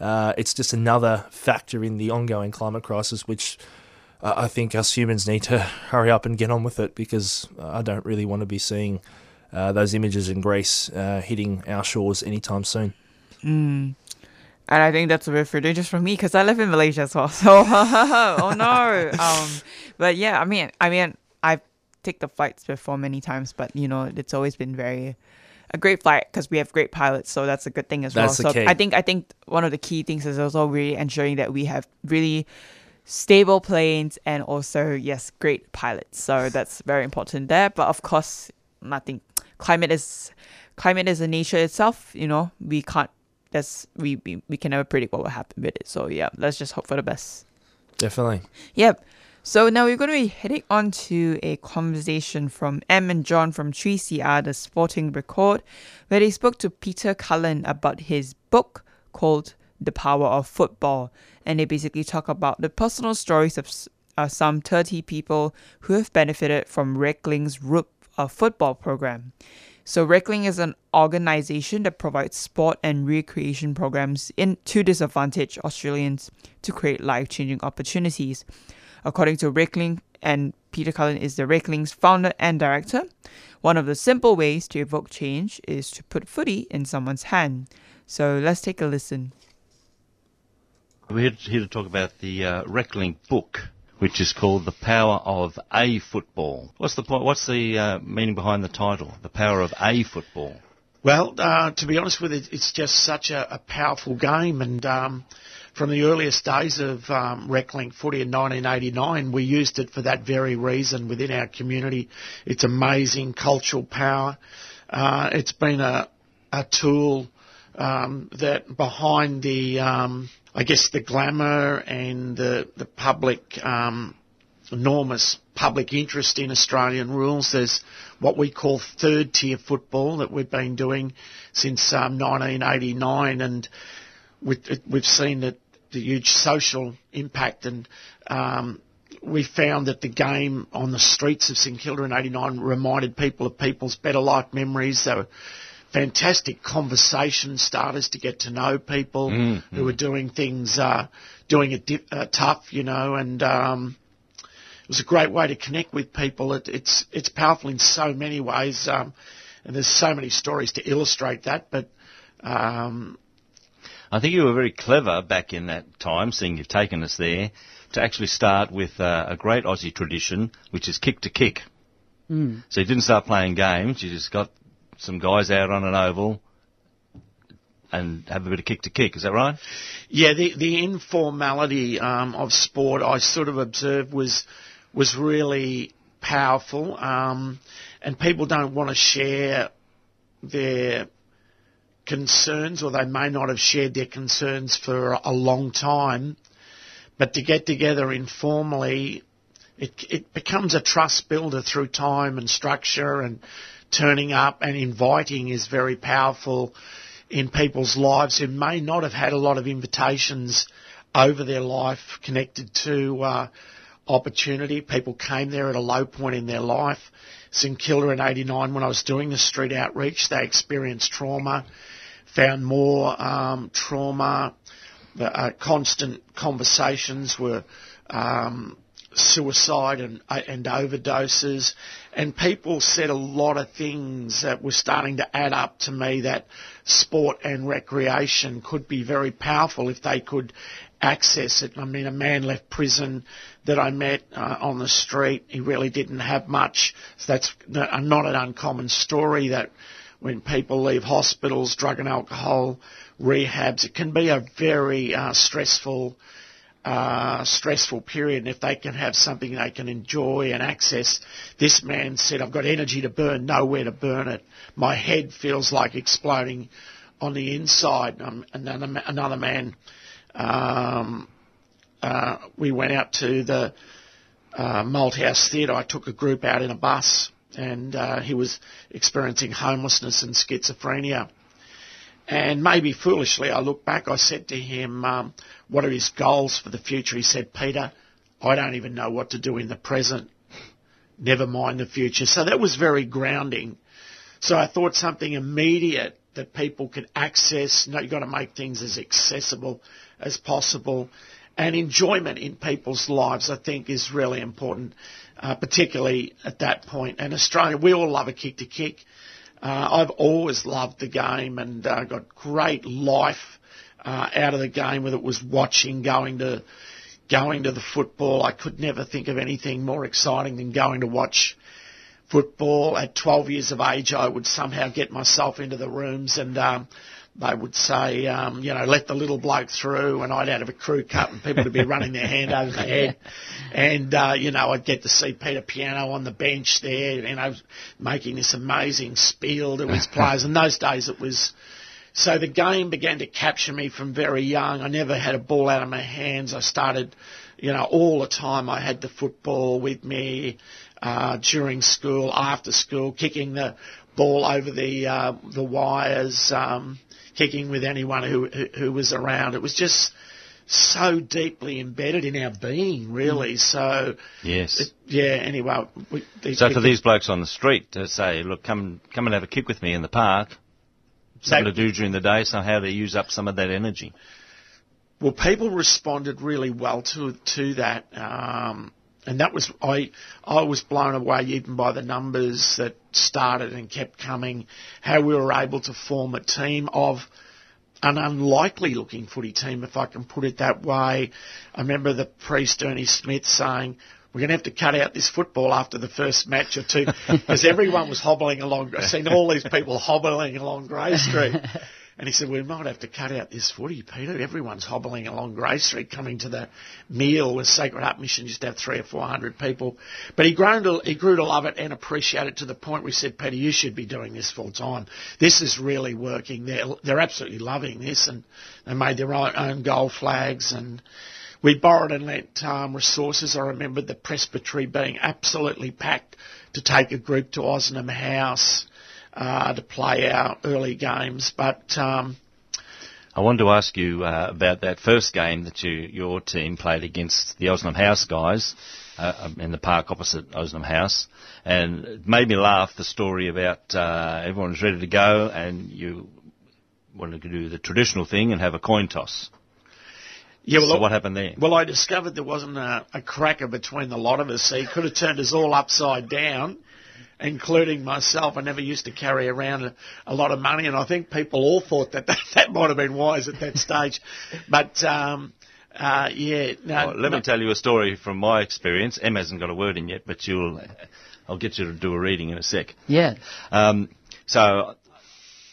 Speaker 4: uh, it's just another factor in the ongoing climate crisis, which uh, I think us humans need to [laughs] hurry up and get on with it because I don't really want to be seeing uh, those images in Greece uh, hitting our shores anytime soon.
Speaker 1: Mm. And I think that's a bit dangerous for me because I live in Malaysia as well. [laughs] So, [laughs] oh no. um, but yeah, I mean, I mean, I've taken the flights before many times, but you know, it's always been very a great flight because we have great pilots, so that's a good thing as
Speaker 4: that's
Speaker 1: well.
Speaker 4: So
Speaker 1: I think I think one of the key things is also really ensuring that we have really stable planes and also yes great pilots. So that's very important there. But of course nothing climate is climate is a nature itself you know. We can't that's we, we we can never predict what will happen with it. So yeah let's just hope for the best.
Speaker 4: Definitely.
Speaker 1: Yep. So now we're going to be heading on to a conversation from Em and John from 3CR, the Sporting Record, where they spoke to Peter Cullen about his book called The Power of Football and they basically talk about the personal stories of uh, some 30 people who have benefited from Rec-link's Root uh, football program. So Rec-link is an organization that provides sport and recreation programs in to disadvantaged Australians to create life-changing opportunities. According to Reckling, and Peter Cullen is the Rec-link's founder and director, one of the simple ways to evoke change is to put footy in someone's hand. So let's take a listen.
Speaker 14: We're here to talk about the uh, Rec-link book, which is called The Power of A Football. What's the point? What's the uh, meaning behind the title? The Power of A Football.
Speaker 15: Well, uh, to be honest with you, it's just such a, a powerful game, and um, from the earliest days of um, Rec-link footy in 1989, we used it for that very reason within our community. It's amazing cultural power. Uh, it's been a, a tool um, that behind the um, I guess the glamour and the the public um, enormous public interest in Australian rules. There's what we call third tier football that we've been doing since um, 1989, and we've seen that the huge social impact and um, we found that the game on the streets of St Kilda in '89 reminded people of people's better life memories. They were fantastic conversation starters to get to know people
Speaker 14: mm,
Speaker 15: who are doing things, uh, doing it di- uh, tough, you know, and um, it was a great way to connect with people. It, it's it's powerful in so many ways, um, and there's so many stories to illustrate that. But um,
Speaker 14: I think you were very clever back in that time, seeing you've taken us there, to actually start with uh, a great Aussie tradition, which is kick to kick.
Speaker 1: Mm.
Speaker 14: So you didn't start playing games; you just got some guys out on an oval and have a bit of kick to kick. Is that right?
Speaker 15: Yeah, the the informality um, of sport I sort of observed was was really powerful, um, and people don't want to share their concerns, or they may not have shared their concerns for a long time. But to get together informally, it, it becomes a trust builder through time and structure and turning up and inviting is very powerful in people's lives who may not have had a lot of invitations over their life connected to uh, opportunity. People came there at a low point in their life. St Kilda in 89, when I was doing the street outreach, they experienced trauma, found more um, trauma. The uh, constant conversations were um, suicide and, uh, and overdoses. And people said a lot of things that were starting to add up to me that sport and recreation could be very powerful if they could access it. I mean, a man left prison that I met uh, on the street. He really didn't have much. So that's not an uncommon story that when people leave hospitals, drug and alcohol rehabs, it can be a very uh, stressful uh, stressful period, and if they can have something they can enjoy and access, this man said, I've got energy to burn, nowhere to burn it. My head feels like exploding on the inside. Um, another, another man, um, uh, we went out to the uh, Malthouse Theatre. I took a group out in a bus, and uh, he was experiencing homelessness and schizophrenia. And maybe foolishly, I look back, I said to him, um, what are his goals for the future? He said, Peter, I don't even know what to do in the present, never mind the future. So that was very grounding. So I thought something immediate that people could access. No, you've got to make things as accessible as possible. And enjoyment in people's lives, I think, is really important, uh, particularly at that point. And Australia, we all love a kick to kick. Uh, I've always loved the game and uh, got great life uh, out of the game, whether it was watching, going to going to the football. I could never think of anything more exciting than going to watch football. At 12 years of age, I would somehow get myself into the rooms and um, they would say, um, you know, let the little bloke through, and I'd have a crew cut, and people would be running their hand over their head, [laughs] and uh, you know, I'd get to see Peter Pianto on the bench there, you know, making this amazing spiel to his players. In those days, it was. So the game began to capture me from very young. I never had a ball out of my hands. I started, you know, all the time. I had the football with me uh, during school, after school, kicking the ball over the uh, the wires. Um, kicking with anyone who, who, who was around. It was just so deeply embedded in our being, really. Mm. So
Speaker 14: yes,
Speaker 15: it, yeah. Anyway, we,
Speaker 14: these so for these blokes on the street to say, look, come come and have a kick with me in the park. Something to do during the day, so how to use up some of that energy.
Speaker 15: Well, people responded really well to to that. Um, and that was I I was blown away even by the numbers that started and kept coming. How we were able to form a team of an unlikely looking footy team, if I can put it that way. I remember the priest Ernie Smith saying, we're going to have to cut out this football after the first match or two because everyone was hobbling along. I've seen all these people hobbling along Grey Street. And he said, we might have to cut out this footy, Peter. Everyone's hobbling along Grey Street coming to the meal with Sacred Heart Mission used to have three or four hundred people. But he grew, to, he grew to love it and appreciate it to the point where he said, Peter, you should be doing this full time. This is really working. They're, they're absolutely loving this and they made their own, own goal flags and we borrowed and lent um, resources. I remember the presbytery being absolutely packed to take a group to Ozanam House uh, to play our early games. But um,
Speaker 14: I wanted to ask you uh, about that first game that you, your team played against the Ozanam House guys uh, um, in the park opposite Ozanam House, and it made me laugh. The story about uh, everyone was ready to go, and you wanted to do the traditional thing and have a coin toss.
Speaker 15: Yeah, well,
Speaker 14: so what happened there?
Speaker 15: Well, I discovered there wasn't a, a cracker between the lot of us, so he could have turned us all upside down including myself. I never used to carry around a, a, lot of money, and I think people all thought that [laughs] that, that might have been wise at that stage. But um, uh, yeah, no,
Speaker 14: well, let
Speaker 15: no.
Speaker 14: me tell you a story from my experience. Em hasn't got a word in yet, but you'll. I'll get you to do a reading in a sec.
Speaker 16: Yeah.
Speaker 14: Um, so,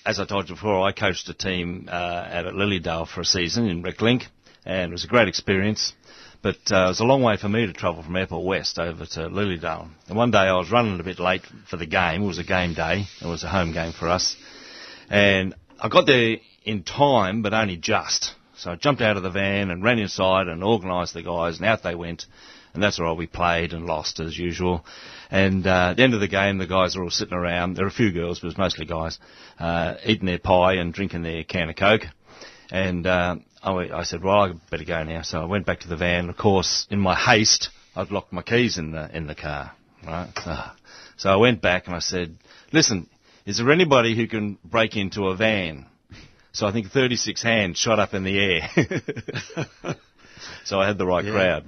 Speaker 14: as I told you before, I coached a team uh, out at Lilydale for a season in Rec-link, and it was a great experience. But uh, it was a long way for me to travel from Airport West over to Lilydale. And one day I was running a bit late for the game. It was a game day. It was a home game for us. And I got there in time, but only just. So I jumped out of the van and ran inside and organised the guys, and out they went. And that's right, we played and lost as usual. And uh, at the end of the game, the guys are all sitting around. There were a few girls, but it was mostly guys, uh, eating their pie and drinking their can of Coke. And uh, I, went- I said, well, I better go now. So I went back to the van. Of course, in my haste, I'd locked my keys in the in the car. Right. Ah. So I went back and I said, listen, is there anybody who can break into a van? So I think 36 hands shot up in the air. [laughs] so I had the right
Speaker 16: Yeah.
Speaker 14: crowd.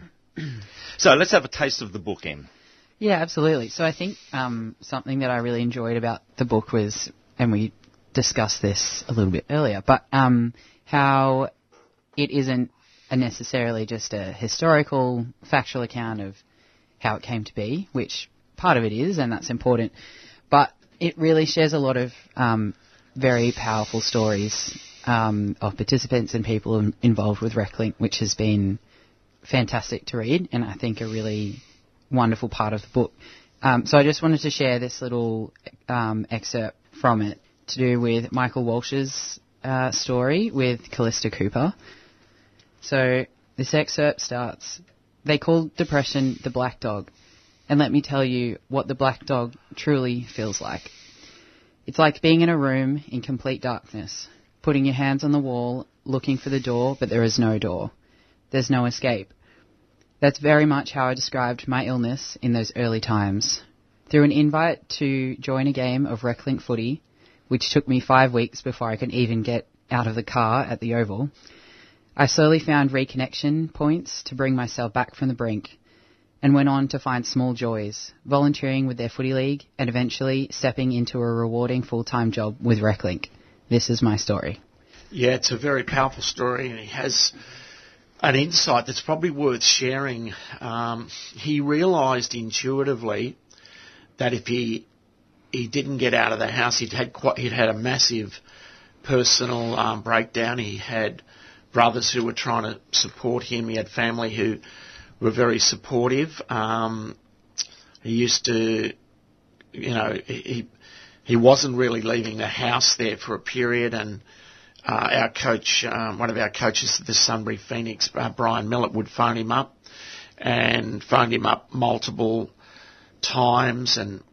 Speaker 14: So let's have a taste of the book, Em.
Speaker 16: Yeah, absolutely. So I think um, something that I really enjoyed about the book was, and we discussed this a little bit earlier, but um, how it isn't necessarily just a historical, factual account of how it came to be, which part of it is, and that's important, but it really shares a lot of um, very powerful stories um, of participants and people involved with Rec-link, which has been fantastic to read, and I think a really wonderful part of the book. Um, so I just wanted to share this little um, excerpt from it to do with Michael Walsh's uh, story with Callista Cooper. So this excerpt starts They call depression the black dog, and let me tell you what the black dog truly feels like. It's like being in a room in complete darkness, putting your hands on the wall, looking for the door, but there is no door. There's no escape. That's very much how I described my illness in those early times. Through an invite to join a game of Rec-link footy, which took me five weeks before I could even get out of the car at the Oval, I slowly found reconnection points to bring myself back from the brink and went on to find small joys, volunteering with their footy league and eventually stepping into a rewarding full-time job with Rec-link. This is my story.
Speaker 15: Yeah, it's a very powerful story, and he has an insight that's probably worth sharing. Um, he realised intuitively that if he he didn't get out of the house, he'd had quite, he'd had a massive personal um, breakdown. He had brothers who were trying to support him. He had family who were very supportive. Um, he used to, you know, he he wasn't really leaving the house there for a period, and uh, our coach, um, one of our coaches at the Sunbury Phoenix, uh, Brian Millett, would phone him up and phoned him up multiple times, and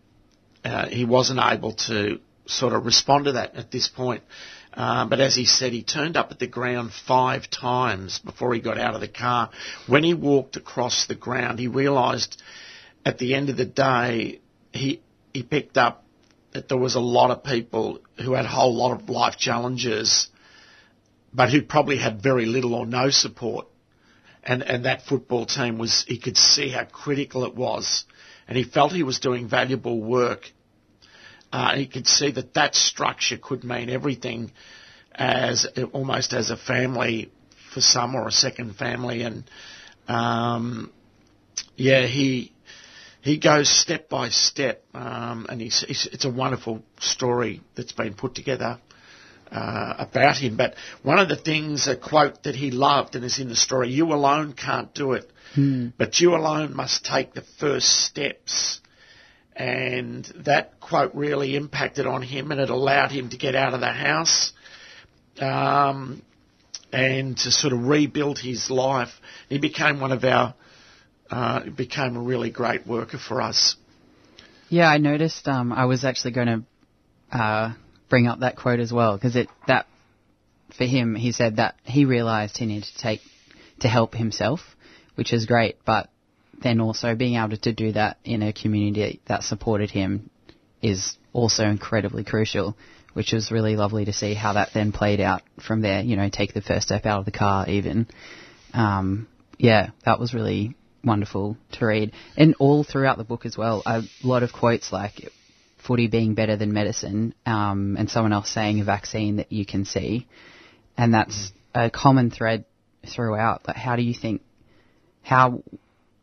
Speaker 15: uh, he wasn't able to sort of respond to that at this point. Um, but as he said, he turned up at the ground five times before he got out of the car. When he walked across the ground, he realised at the end of the day, he he picked up that there was a lot of people who had a whole lot of life challenges, but who probably had very little or no support. And and that football team was he could see how critical it was, and he felt he was doing valuable work. Uh, he could see that that structure could mean everything, as almost as a family for some or a second family, and um, yeah, he he goes step by step, um, and he's, he's, it's a wonderful story that's been put together uh, about him. But one of the things, a quote that he loved, and is in the story: "You alone can't do it, but you alone must take the first steps." And that quote really impacted on him, and it allowed him to get out of the house um, and to sort of rebuild his life. He became one of our uh, became a really great worker for us.
Speaker 16: Yeah, I noticed. Um, I was actually going to uh, bring up that quote as well because it that for him, he said that he realised he needed to take to help himself, which is great. But then also being able to do that in a community that supported him is also incredibly crucial. Which was really lovely to see how that then played out from there. You know, take the first step out of the car, even. Um, yeah, that was really wonderful to read. And all throughout the book as well, a lot of quotes like footy being better than medicine, um, and someone else saying a vaccine that you can see. And that's a common thread throughout. Like, how do you think, how,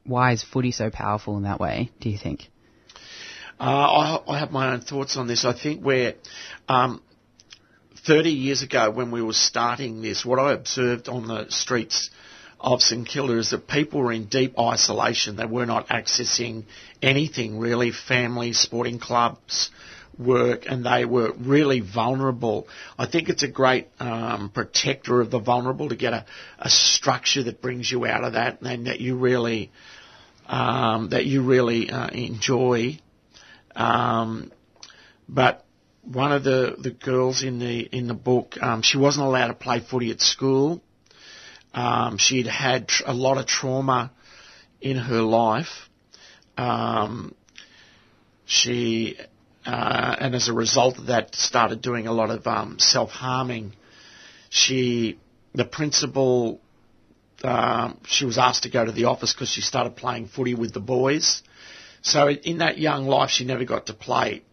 Speaker 16: why is footy so powerful in that way, do you think?
Speaker 15: Uh, I, I have my own thoughts on this. I think where um, 30 years ago when we were starting this, what I observed on the streets of St Kilda is that people were in deep isolation. They were not accessing anything really, family, sporting clubs, work, and they were really vulnerable. I think it's a great um, protector of the vulnerable to get a, a structure that brings you out of that and that you really um, that you really uh, enjoy. Um, but one of the, the girls in the in the book, um, she wasn't allowed to play footy at school. Um, she'd had tr- a lot of trauma in her life. Um, she uh, and as a result of that, started doing a lot of um, self harming. She, the principal, um, she was asked to go to the office because she started playing footy with the boys. So in that young life, she never got to play.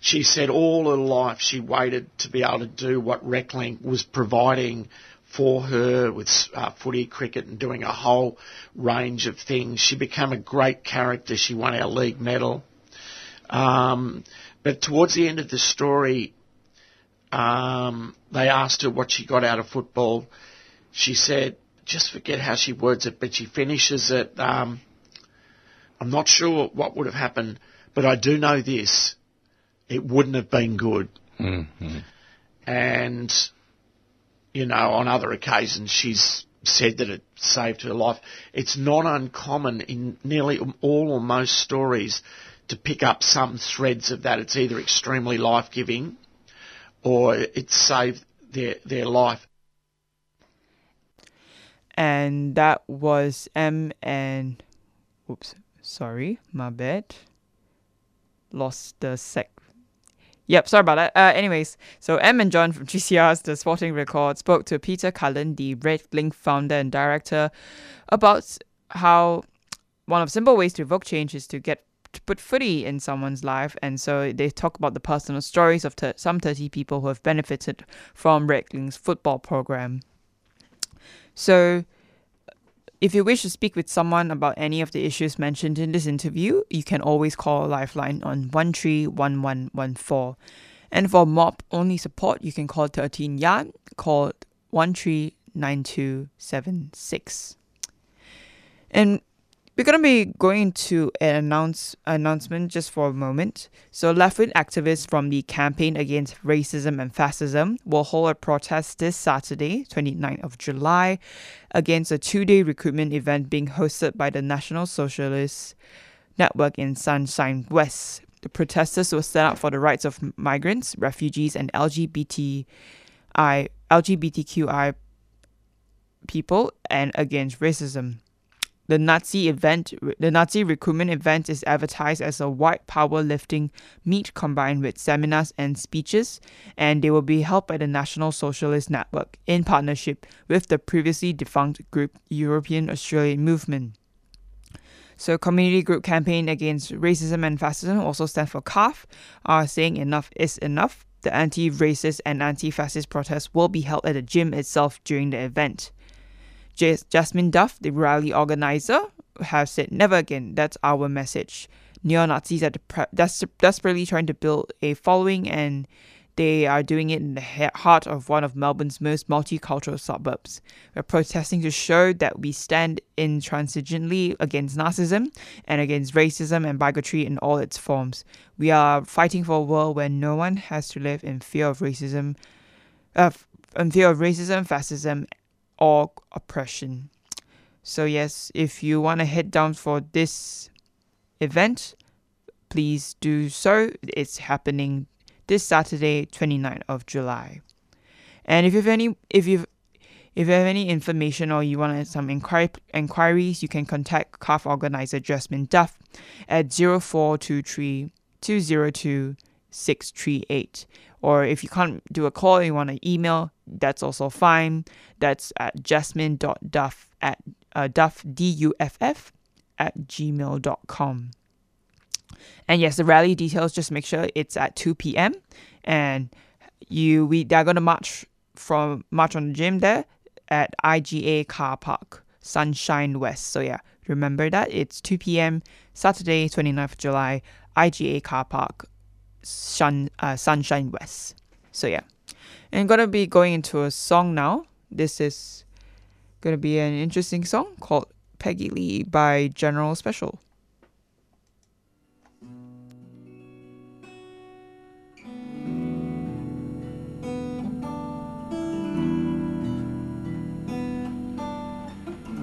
Speaker 15: She said all her life she waited to be able to do what Rec-link was providing for her with uh, footy, cricket, and doing a whole range of things. She became a great character. She won our league medal. Um, but towards the end of the story, um, they asked her what she got out of football. She said, just forget how she words it, but she finishes it. Um, I'm not sure what would have happened, but I do know this: it wouldn't have been good.
Speaker 17: Mm-hmm.
Speaker 15: And you know, on other occasions, she's said that it saved her life. It's not uncommon in nearly all or most stories to pick up some threads of that. It's either extremely life giving or it saved their their life.
Speaker 1: And that was Em and oops, sorry, my bad. Lost the sec. Yep, sorry about that. Uh, anyways, so Em and John from [laughs] 3CR's The Sporting Record spoke to Peter Cullen, the Red Link founder and director, about how one of simple ways to evoke change is to get to put footy in someone's life. And so they talk about the personal stories of ter- some 30 people who have benefited from Rec-link's football program. So if you wish to speak with someone about any of the issues mentioned in this interview, you can always call Lifeline on 131114. And for mob only support, you can call 13 YARN, call 139276. And we're going to be going to an announce announcement just for a moment. So, left wing activists from the Campaign Against Racism and Fascism will hold a protest this Saturday, 29th of July, against a two day recruitment event being hosted by the National Socialist Network in Sunshine West. The protesters will stand up for the rights of migrants, refugees, and LGBTI, LGBTQI people and against racism. The Nazi event, the Nazi recruitment event is advertised as a white power lifting meet combined with seminars and speeches, and they will be held by the National Socialist Network in partnership with the previously defunct group European Australian Movement. So, Community Group Campaign Against Racism and Fascism, also stands for CARF, are saying enough is enough. The anti racist and anti fascist protests will be held at the gym itself during the event. Jas- Jasmine Duff, the rally organizer, has said, Never again, that's our message. Neo Nazis are des- desperately trying to build a following, and they are doing it in the heart of one of Melbourne's most multicultural suburbs. We're protesting to show that we stand intransigently against narcissism and against racism and bigotry in all its forms. We are fighting for a world where no one has to live in fear of racism, uh, in fear of racism, fascism, or oppression. So, yes, if you want to head down for this event, please do so. It's happening this Saturday, 29th of July. And if you have any, if you if you have any information or you want some inquiry, inquiries, you can contact CARF organizer Jasmine Duff at 0423 202 638. Or if you can't do a call you want to email, that's also fine. That's at jasmine.duff at uh, duff, D-U-F-F, at gmail.com. And yes, the rally details, just make sure it's at 2 p.m. And you we they're gonna march from march on the gym there at IGA car park, Sunshine West. So yeah, remember that it's 2 p.m. Saturday, 29th of July, IGA car park, Sun, uh, Sunshine West. So yeah, and I'm gonna be going into a song now. This is gonna be an interesting song called Peggy Lee by General Special.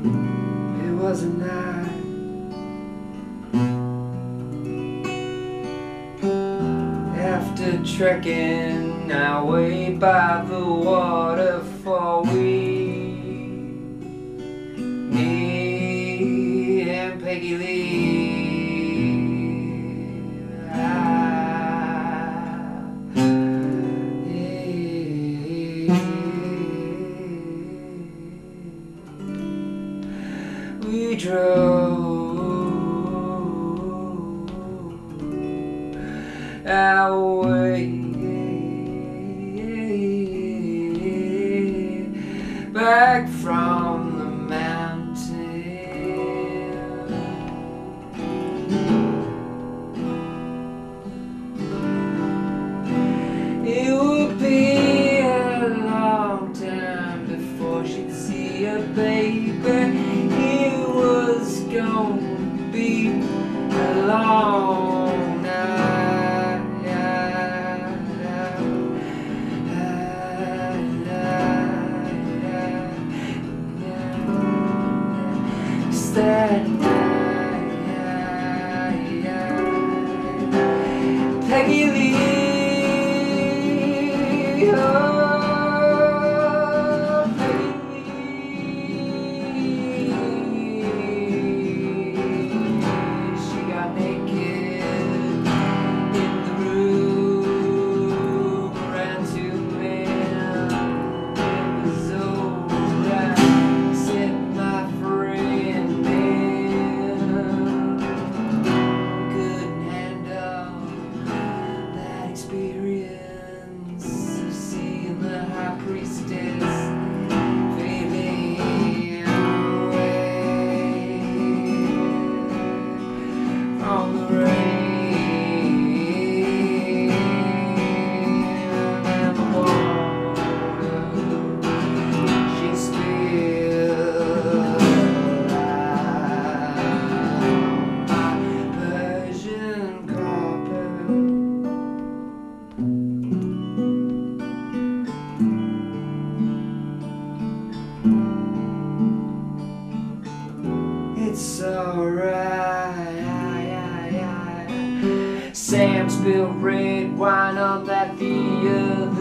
Speaker 17: It was a night. trekking. our way by the waterfall, we, me and Peggy Lee. We drove. our way. It's alright. Sam spilled red wine on that the other.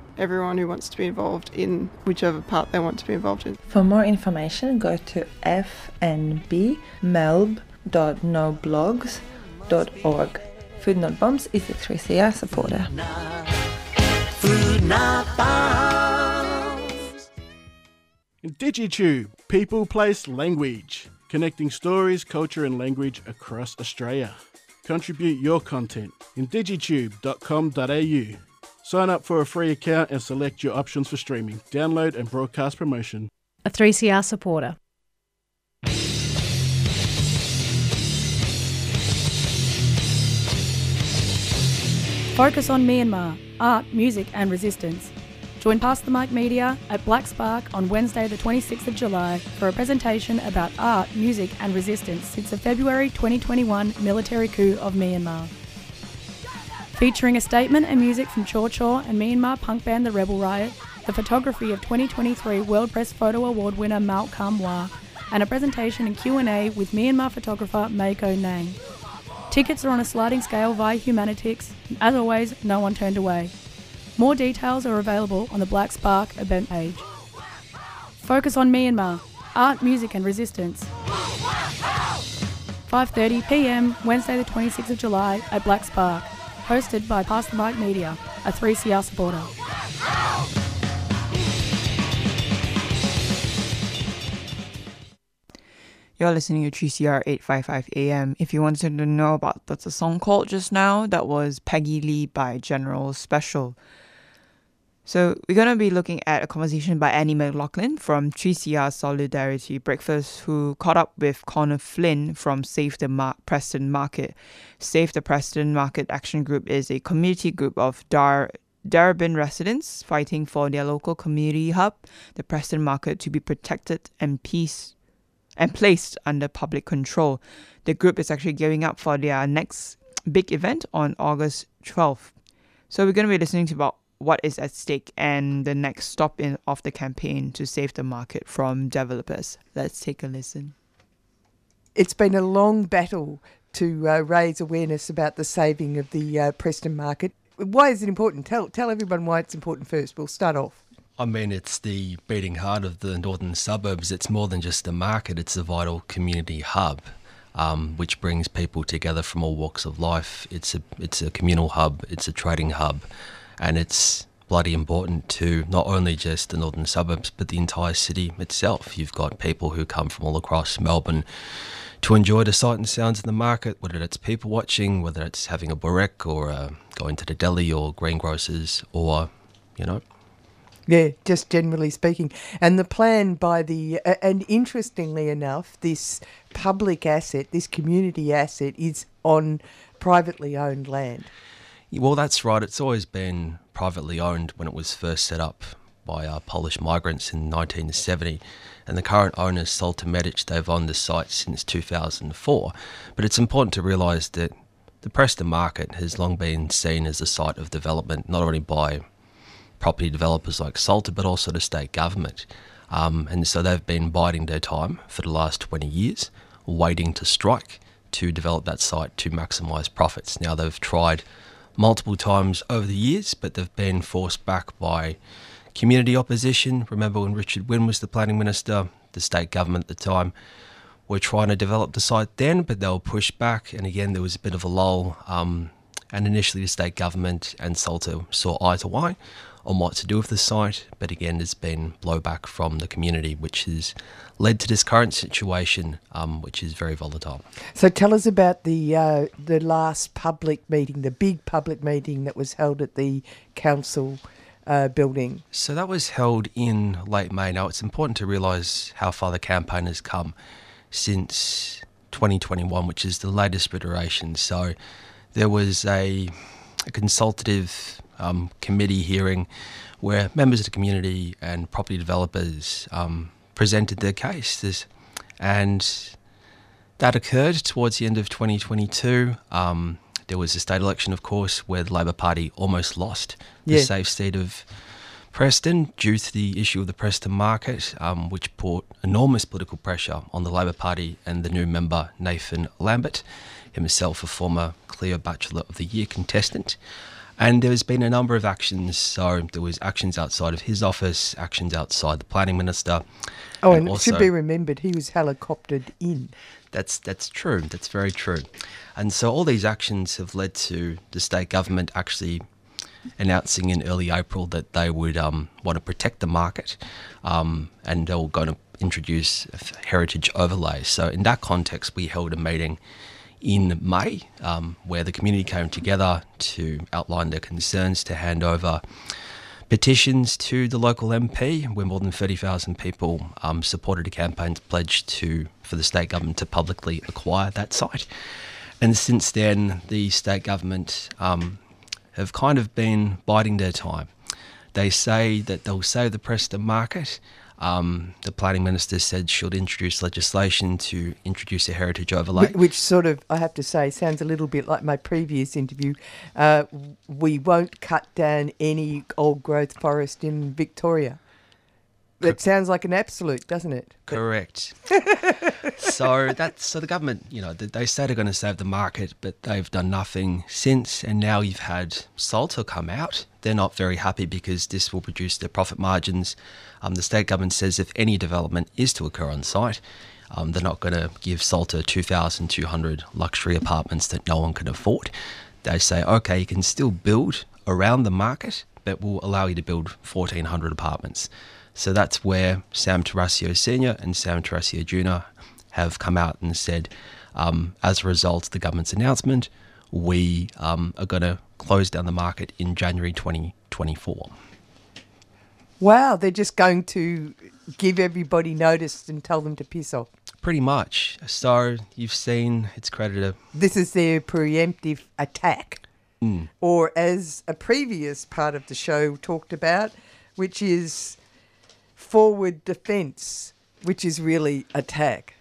Speaker 18: everyone who wants to be involved in whichever part they want to be involved in.
Speaker 19: For more information, go to fnbmelb.noblogs.org. Food Not Bombs is a 3CR supporter.
Speaker 11: Food not bombs.
Speaker 20: DigiTube, People, Place, Language, connecting stories, culture, and language across Australia. Contribute your content in digitube.com.au. Sign up for a free account and select your options for streaming, download, and broadcast promotion.
Speaker 2: A 3CR supporter. Focus on Myanmar, art, music and resistance. Join Past the Mic Media at Black Spark on Wednesday the 26th of July for a presentation about art, music and resistance since the February 2021 military coup of Myanmar. Featuring a statement and music from Chaw Chaw and Myanmar punk band The Rebel Riot, the photography of 2023 World Press Photo Award winner Mauk Kam Wah, and a presentation and Q&A with Myanmar photographer Meiko Nang. Tickets are on a sliding scale via Humanitix. As always, no one turned away. More details are available on the Black Spark event page. Focus on Myanmar, art, music and resistance. 5:30 p.m. Wednesday the 26th of July at Black Spark, hosted by Past the Mic Media, a 3CR supporter.
Speaker 1: You're listening to 3CR 855 AM. If you wanted to know about what's the song called just now, that was Peggy Lee by General Special. So we're going to be looking at a conversation by Annie McLaughlin from 3CR Solidarity Breakfast, who caught up with Connor Flynn from Save the Mar- Preston Market. Save the Preston Market Action Group is a community group of Dar- Darebin residents fighting for their local community hub, the Preston Market, to be protected and peace and placed under public control. The group is actually gearing up for their next big event on August 12th. So we're going to be listening to about what is at stake and the next stop in of the campaign to save the market from developers. Let's take a listen.
Speaker 21: It's been a long battle to uh, raise awareness about the saving of the uh, Preston market. Why is it important? Tell tell everyone why it's important first. We'll start off.
Speaker 22: I mean, it's the beating heart of the northern suburbs. It's more than just a market, it's a vital community hub. Um, which brings people together from all walks of life. It's a it's a communal hub. It's a trading hub, and it's bloody important to not only just the northern suburbs but the entire city itself. You've got people who come from all across Melbourne to enjoy the sight and sounds of the market, whether it's people watching, whether it's having a burek or uh, going to the deli or greengrocers, or you know
Speaker 21: Yeah, just generally speaking. And the plan by the, uh, and interestingly enough, this public asset, this community asset, is on privately owned land.
Speaker 22: Well, that's right. It's always been privately owned when it was first set up by uh, Polish migrants in 1970. And the current owners, Salta Medic, they've owned the site since 2004. But it's important to realise that the Preston market has long been seen as a site of development, not only by property developers like Salta, but also the state government. Um, and so they've been biding their time for the last 20 years, waiting to strike to develop that site to maximise profits. Now they've tried multiple times over the years, but they've been forced back by community opposition. Remember when Richard Wynne was the planning minister, the state government at the time were trying to develop the site then, but they were pushed back. And again, there was a bit of a lull. Um, and initially, the state government and Salta saw eye to eye on what to do with the site. But again, there's been blowback from the community, which has led to this current situation, um, which is very volatile.
Speaker 21: So tell us about the uh, the last public meeting, the big public meeting that was held at the council uh, building.
Speaker 22: So that was held in late May. Now, it's important to realise how far the campaign has come since 2021, which is the latest iteration. So there was a, a consultative um, committee hearing where members of the community and property developers um, presented their case. This, and that occurred towards the end of 2022. Um, there was a state election, of course, where the Labor Party almost lost the
Speaker 21: Yeah.
Speaker 22: safe seat of Preston due to the issue of the Preston market, um, which put enormous political pressure on the Labor Party and the new member Nathan Lambert, himself a former Cleo Bachelor of the Year contestant. And there's been a number of actions. So there was actions outside of his office, actions outside the planning minister.
Speaker 21: Oh, and, it
Speaker 22: also-
Speaker 21: should be remembered he was helicoptered in.
Speaker 22: that's that's true. That's very true. And so all these actions have led to the state government actually announcing in early April that they would um, want to protect the market, um, and they were going to introduce heritage overlays. So in that context, we held a meeting in May um, where the community came together to outline their concerns to hand over petitions to the local MP, where more than 30,000 people um, supported a campaign to pledge to for the state government to publicly acquire that site. And since then, the state government um, have kind of been biding their time. They say that they'll save the Preston market. Um, the planning minister said she'll introduce legislation to introduce a heritage overlay.
Speaker 21: Wh- Which sort of, I have to say, sounds a little bit like my previous interview. Uh, we won't cut down any old growth forest in Victoria. That sounds like an absolute, doesn't it?
Speaker 22: Correct. [laughs] so that's so the government, you know, they- say they're going to save the market, but they've done nothing since. And now you've had Salta come out. They're not very happy because this will reduce their profit margins. Um, the state government says if any development is to occur on site, um, they're not going to give Salta 2,200 luxury apartments that no one can afford. They say, okay, you can still build around the market, but we'll allow you to build 1,400 apartments. So that's where Sam Tarascio Sr. and Sam Tarascio Jr. have come out and said, um, as a result of the government's announcement, we um, are going to close down the market in January 2024.
Speaker 21: Wow, they're just going to give everybody notice and tell them to piss off.
Speaker 22: Pretty much. So you've seen it's a.
Speaker 21: This is their preemptive attack.
Speaker 22: Mm.
Speaker 21: Or, as a previous part of the show talked about, which is forward defence, which is really attack.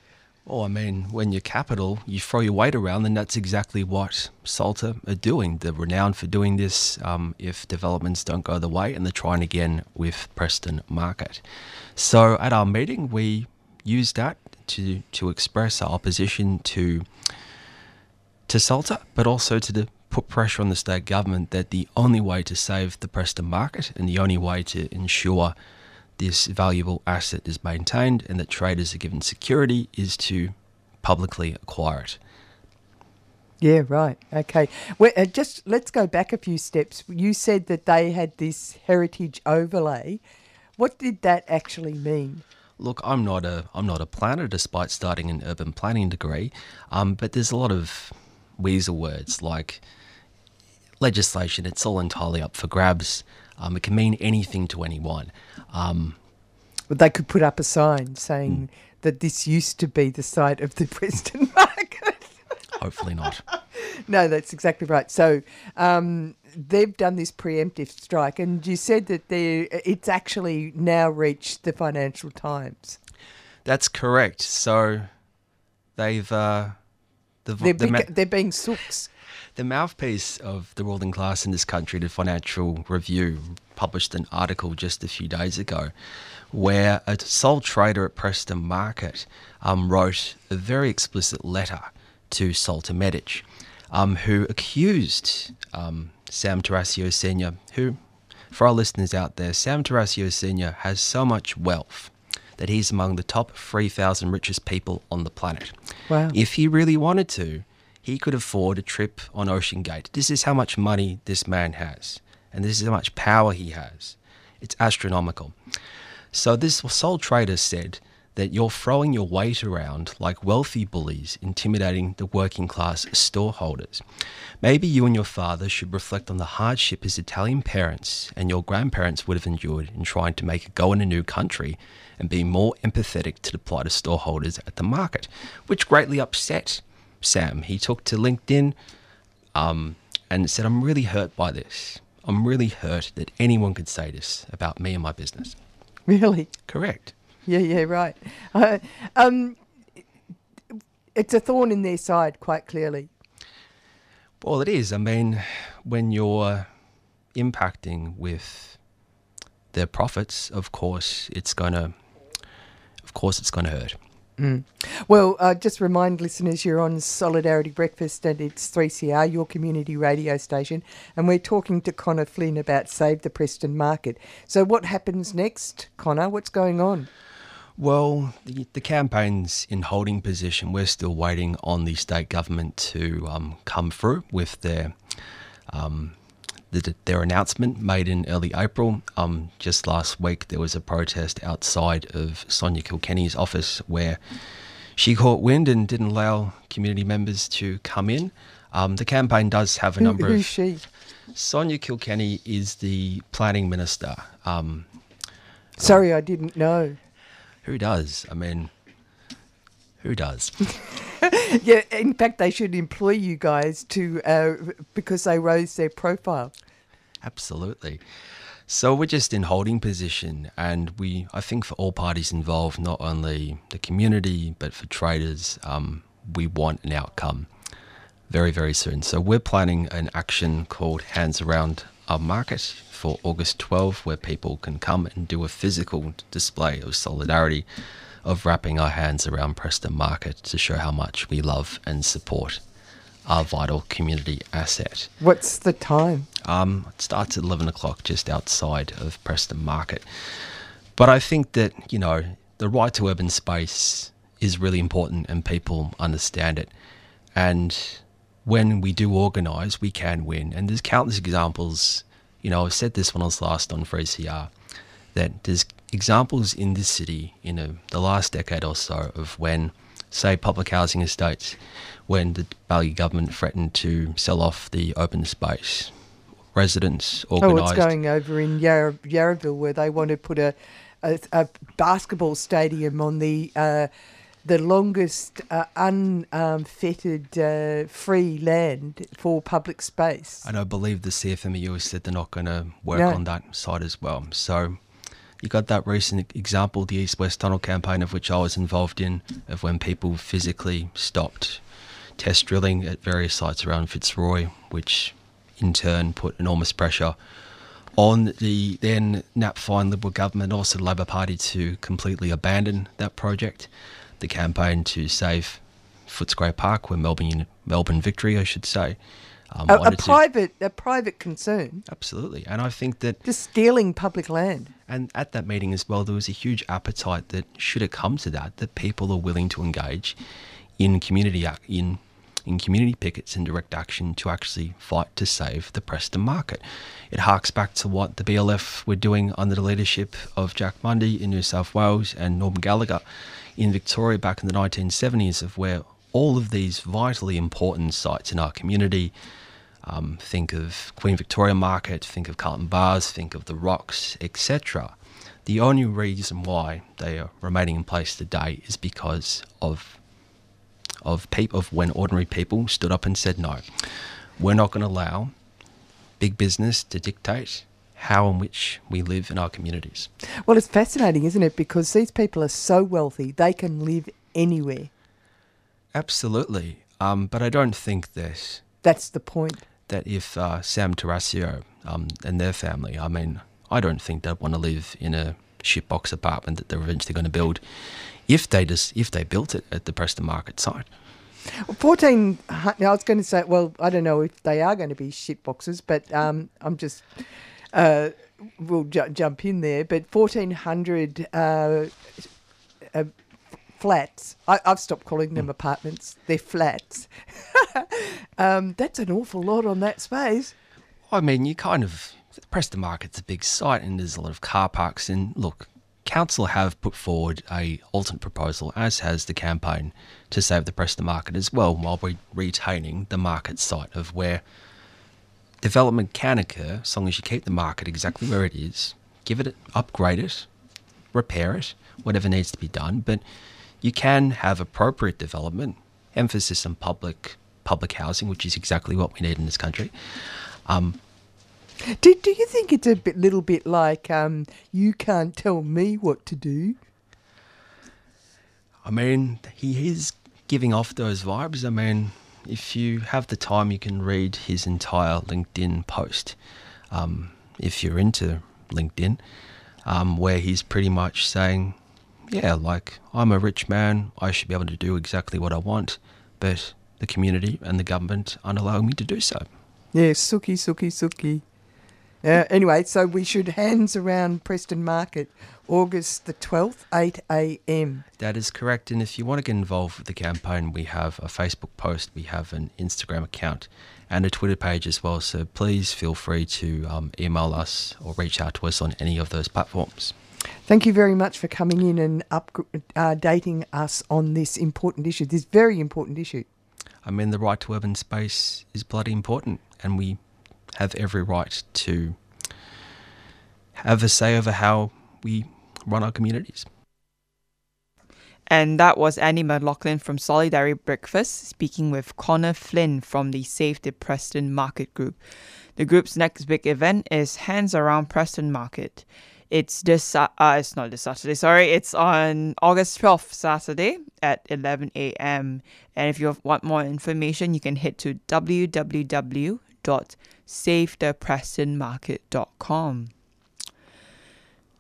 Speaker 22: Oh, I mean, when you're capital, you throw your weight around, and that's exactly what Salta are doing. They're renowned for doing this um, if developments don't go the way, and they're trying again with Preston Market. So at our meeting, we used that to, to express our opposition to, to Salta, but also to the, put pressure on the state government that the only way to save the Preston Market and the only way to ensure this valuable asset is maintained and that traders are given security is to publicly acquire it.
Speaker 21: Yeah, right. Okay. Well, uh, just let's go back a few steps. You said that they had this heritage overlay. What did that actually mean?
Speaker 22: Look, I'm not a I'm not a planner, despite starting an urban planning degree, um, but there's a lot of weasel words like legislation. It's all entirely up for grabs. Um, it can mean anything to anyone. Um,
Speaker 21: Well, they could put up a sign saying that this used to be the site of the [laughs] Preston market.
Speaker 22: hopefully not. [laughs]
Speaker 21: no, that's exactly right. So um, they've done this preemptive strike, and you said that they it's actually now reached the Financial Times.
Speaker 22: That's correct. So they've uh, the,
Speaker 21: They're,
Speaker 22: the
Speaker 21: they're being sooks.
Speaker 22: The mouthpiece of the ruling class in this country, the Financial Review, published an article just a few days ago where a sole trader at Preston Market um, wrote a very explicit letter to Salta Medic, um, who accused um, Sam Tarascio Sr., who, for our listeners out there, Sam Tarascio Sr. has so much wealth that he's among the top 3,000 richest people on the planet.
Speaker 21: Wow.
Speaker 22: If he really wanted to, he could afford a trip on Ocean Gate. This is how much money this man has, and this is how much power he has. It's astronomical. So this sole trader said that you're throwing your weight around like wealthy bullies, intimidating the working class storeholders. Maybe you and your father should reflect on the hardship his Italian parents and your grandparents would have endured in trying to make a go in a new country and be more empathetic to the plight of storeholders at the market, which greatly upset Sam. He took to LinkedIn um, and said, I'm really hurt by this. I'm really hurt that anyone could say this about me and my business.
Speaker 21: Really?
Speaker 22: Correct.
Speaker 21: Yeah, yeah, right. Uh, um, it's a thorn in their side, quite clearly.
Speaker 22: Well, it is. I mean, when you're impacting with their profits, of course, it's going to, of course, it's going to hurt.
Speaker 21: Mm. Well, uh, just remind listeners you're on Solidarity Breakfast and it's 3CR, your community radio station, and we're talking to Connor Flynn about Save the Preston Market. So, what happens next, Connor? What's going on?
Speaker 22: Well, the, the campaign's in holding position. We're still waiting on the state government to um, come through with their um, the, their announcement made in early April. Um, just last week, there was a protest outside of Sonya Kilkenny's office where she caught wind and didn't allow community members to come in. Um, the campaign does have a number
Speaker 21: who's
Speaker 22: of.
Speaker 21: she?
Speaker 22: Sonya Kilkenny is the planning minister. Um,
Speaker 21: Sorry, I didn't know.
Speaker 22: who does? I mean, who does? [laughs]
Speaker 21: yeah, in fact, they should employ you guys to uh, because they rose their profile.
Speaker 22: Absolutely. So we're just in holding position, and we, I think, for all parties involved, not only the community but for traders, um, we want an outcome very, very soon. So we're planning an action called Hands Around Our Market for August 12, where people can come and do a physical display of solidarity, of wrapping our hands around Preston Market to show how much we love and support our vital community asset.
Speaker 21: What's the time?
Speaker 22: Um, it starts at 11 o'clock just outside of Preston Market. But I think that, you know, the right to urban space is really important and people understand it. And when we do organise, we can win. And there's countless examples, you know, I said this when I was last on 3CR that there's examples in this city in a, the last decade or so of when, say, public housing estates, when the Baillieu government threatened to sell off the open space, residents organised.
Speaker 21: Oh, it's going over in Yarra, Yarraville where they want to put a, a, a basketball stadium on the uh, the longest uh, unfettered uh, free land for public space.
Speaker 22: And I believe the CFMEU has said they're not going to work
Speaker 21: No.
Speaker 22: on that side as well. So you got that recent example, the East West Tunnel campaign, of which I was involved in, of when people physically stopped test drilling at various sites around Fitzroy, which in turn put enormous pressure on the then Napthine Liberal government, also the Labor Party, to completely abandon that project. The campaign to save Footscray Park, where Melbourne, Melbourne Victory, I should say, um,
Speaker 21: a, a
Speaker 22: wanted to-
Speaker 21: private a private concern.
Speaker 22: Absolutely. And I think that
Speaker 21: just stealing public land.
Speaker 22: And at that meeting as well, there was a huge appetite that should it come to that, that people are willing to engage in community in in community pickets and direct action to actually fight to save the Preston market. It harks back to what the BLF were doing under the leadership of Jack Mundey in New South Wales and Norman Gallagher in Victoria back in the 1970s, of where all of these vitally important sites in our community um, think of Queen Victoria Market, think of Carlton Baths, think of the Rocks, etc. The only reason why they are remaining in place today is because of of people of when ordinary people stood up and said no, we're not going to allow big business to dictate how and which we live in our communities.
Speaker 21: Well, it's fascinating, isn't it? Because these people are so wealthy, they can live anywhere.
Speaker 22: Absolutely, um, but I don't think that
Speaker 21: That's the point.
Speaker 22: That if uh, Sam Tarascio um, and their family, I mean, I don't think they'd want to live in a shitbox apartment that they're eventually going to build if they just if they built it at the Preston Market site.
Speaker 21: Fourteen. hu- I was going to say, well, I don't know if they are going to be shit boxes, but um, I'm just. Uh, we'll ju- jump in there, but fourteen hundred uh, uh, flats. I- I've stopped calling them apartments. They're flats. [laughs] um, that's an awful lot on that space.
Speaker 22: I mean, you kind of Preston Market's a big site, and there's a lot of car parks. And look, council have put forward a alternate proposal, as has the campaign, to save the Preston Market as well, while we retaining the market site of where development can occur, as long as you keep the market exactly where it is, give it, upgrade it, repair it, whatever needs to be done. But you can have appropriate development, emphasis on public public housing, which is exactly what we need in this country. Um,
Speaker 21: Do, do you think it's a bit, little bit like um, you can't tell me what to do?
Speaker 22: I mean, he is giving off those vibes. I mean, if you have the time, you can read his entire LinkedIn post. Um, if you're into LinkedIn, um, where he's pretty much saying, "Yeah, like I'm a rich man, I should be able to do exactly what I want, but the community and the government aren't allowing me to do so."
Speaker 21: Yeah, Suki, Suki, Suki. Uh, anyway, so we should hands around Preston Market, August the 12th, 8 a.m.
Speaker 22: That is correct. And if you want to get involved with the campaign, we have a Facebook post, we have an Instagram account, and a Twitter page as well. So please feel free to um, email us or reach out to us on any of those platforms.
Speaker 21: Thank you very much for coming in and updating uh, us on this important issue, this very important issue.
Speaker 22: I mean, the right to urban space is bloody important, and we have every right to have a say over how we run our communities.
Speaker 1: And that was Annie McLaughlin from Solidarity Breakfast speaking with Connor Flynn from the Save the Preston Market Group. The group's next big event is Hands Around Preston Market. It's this, uh, it's not this Saturday, sorry, it's on August 12th, Saturday at 11 a.m. And if you want more information, you can head to www.savetheprestonmarket.com.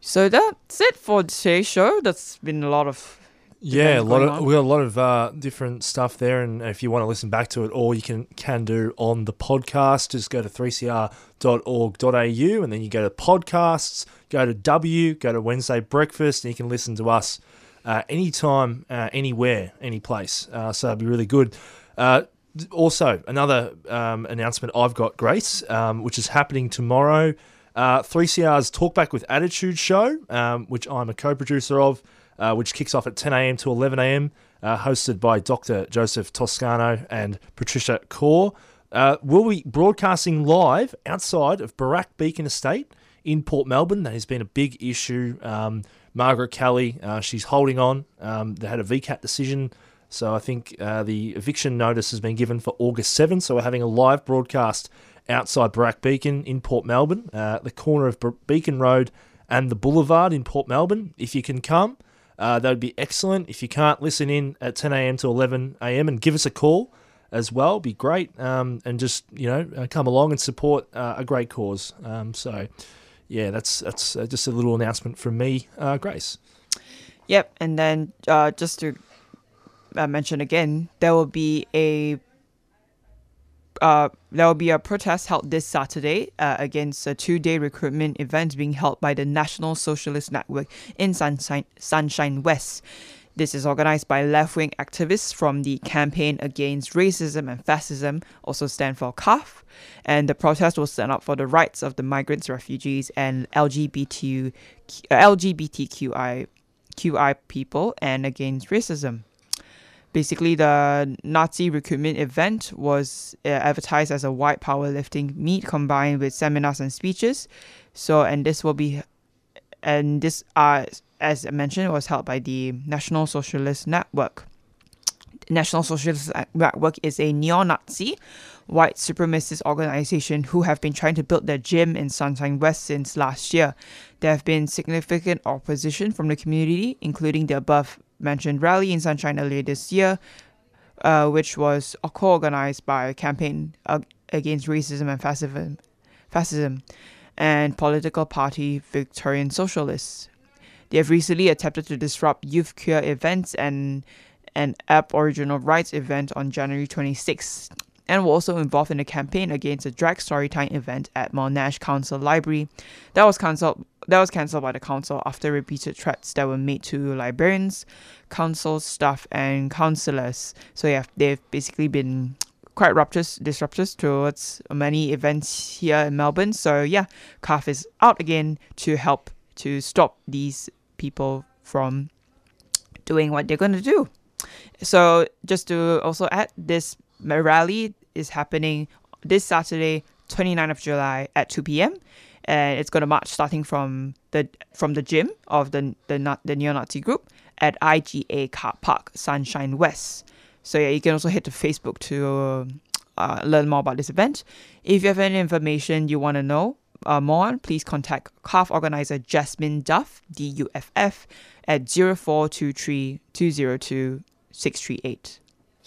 Speaker 1: So that's it for today's show. That's been a lot of
Speaker 4: Yeah, a lot of
Speaker 1: on.
Speaker 4: we got a lot of uh, different stuff there, and if you want to listen back to it, all you can can do on the podcast, just go to 3cr.org.au, and then you go to podcasts, go to W, go to Wednesday Breakfast, and you can listen to us uh, anytime, uh, anywhere, any place. Uh, so it'd be really good. Uh, also, another um, announcement I've got, Grace, um, which is happening tomorrow. Uh, 3CR's Talkback with Attitude show, um, which I'm a co producer of, uh, which kicks off at 10 a.m. to 11 a.m., uh, hosted by Dr. Joseph Toscano and Patricia Core. Uh, we'll be broadcasting live outside of Barak Beacon Estate in Port Melbourne. That has been a big issue. Um, Margaret Kelly, uh, she's holding on. Um, they had a VCAT decision. So I think uh, the eviction notice has been given for August 7th. So we're having a live broadcast outside Barak Beacon in Port Melbourne, uh, the corner of Beacon Road and the Boulevard in Port Melbourne. If you can come, uh, that would be excellent. If you can't, listen in at 10 a.m. to 11 a.m. and give us a call as well. Be great. Um, and just you know uh, come along and support uh, a great cause. Um, so yeah, that's that's uh, just a little announcement from me, uh, Grace.
Speaker 1: Yep, and then uh, just to mention again, there will be a uh, there will be a protest held this Saturday uh, against a two-day recruitment event being held by the National Socialist Network in Sunshine, Sunshine West. This is organized by left-wing activists from the Campaign Against Racism and Fascism, also stand for CARF, and the protest will stand up for the rights of the migrants, refugees, and LGBT, uh, LGBTQI QI people and against racism. Basically, the Nazi recruitment event was uh, advertised as a white powerlifting meet combined with seminars and speeches. So, and this will be, and this, uh, as I mentioned, was held by the National Socialist Network. National Socialist Network is a neo-Nazi, white supremacist organization who have been trying to build their gym in Sunshine West since last year. There have been significant opposition from the community, including the above mentioned rally in Sunshine earlier this year, uh, which was co-organized by a campaign against racism and fascism, fascism, and political party Victorian Socialists. They have recently attempted to disrupt youth queer events and an Aboriginal rights event on January 26th, and were also involved in a campaign against a drag storytime event at Monash Council Library. That was cancelled. That was cancelled by the council after repeated threats that were made to librarians, council staff, and councillors. So yeah, they've basically been [tsk] quite rupturous, disruptors towards many events here in Melbourne. So yeah, CARF is out again to help to stop these people from [tsk] doing what they're going to do. So just to also add, this rally is happening this Saturday, 29th of July at 2 p.m. And it's going to march starting from the from the gym of the the, the neo-Nazi group at IGA Car Park, Sunshine West. So yeah, you can also head to Facebook to uh, learn more about this event. If you have any information you want to know uh, more on, please contact CARF organizer Jasmine Duff, D-U-F-F, at 0423 202 638.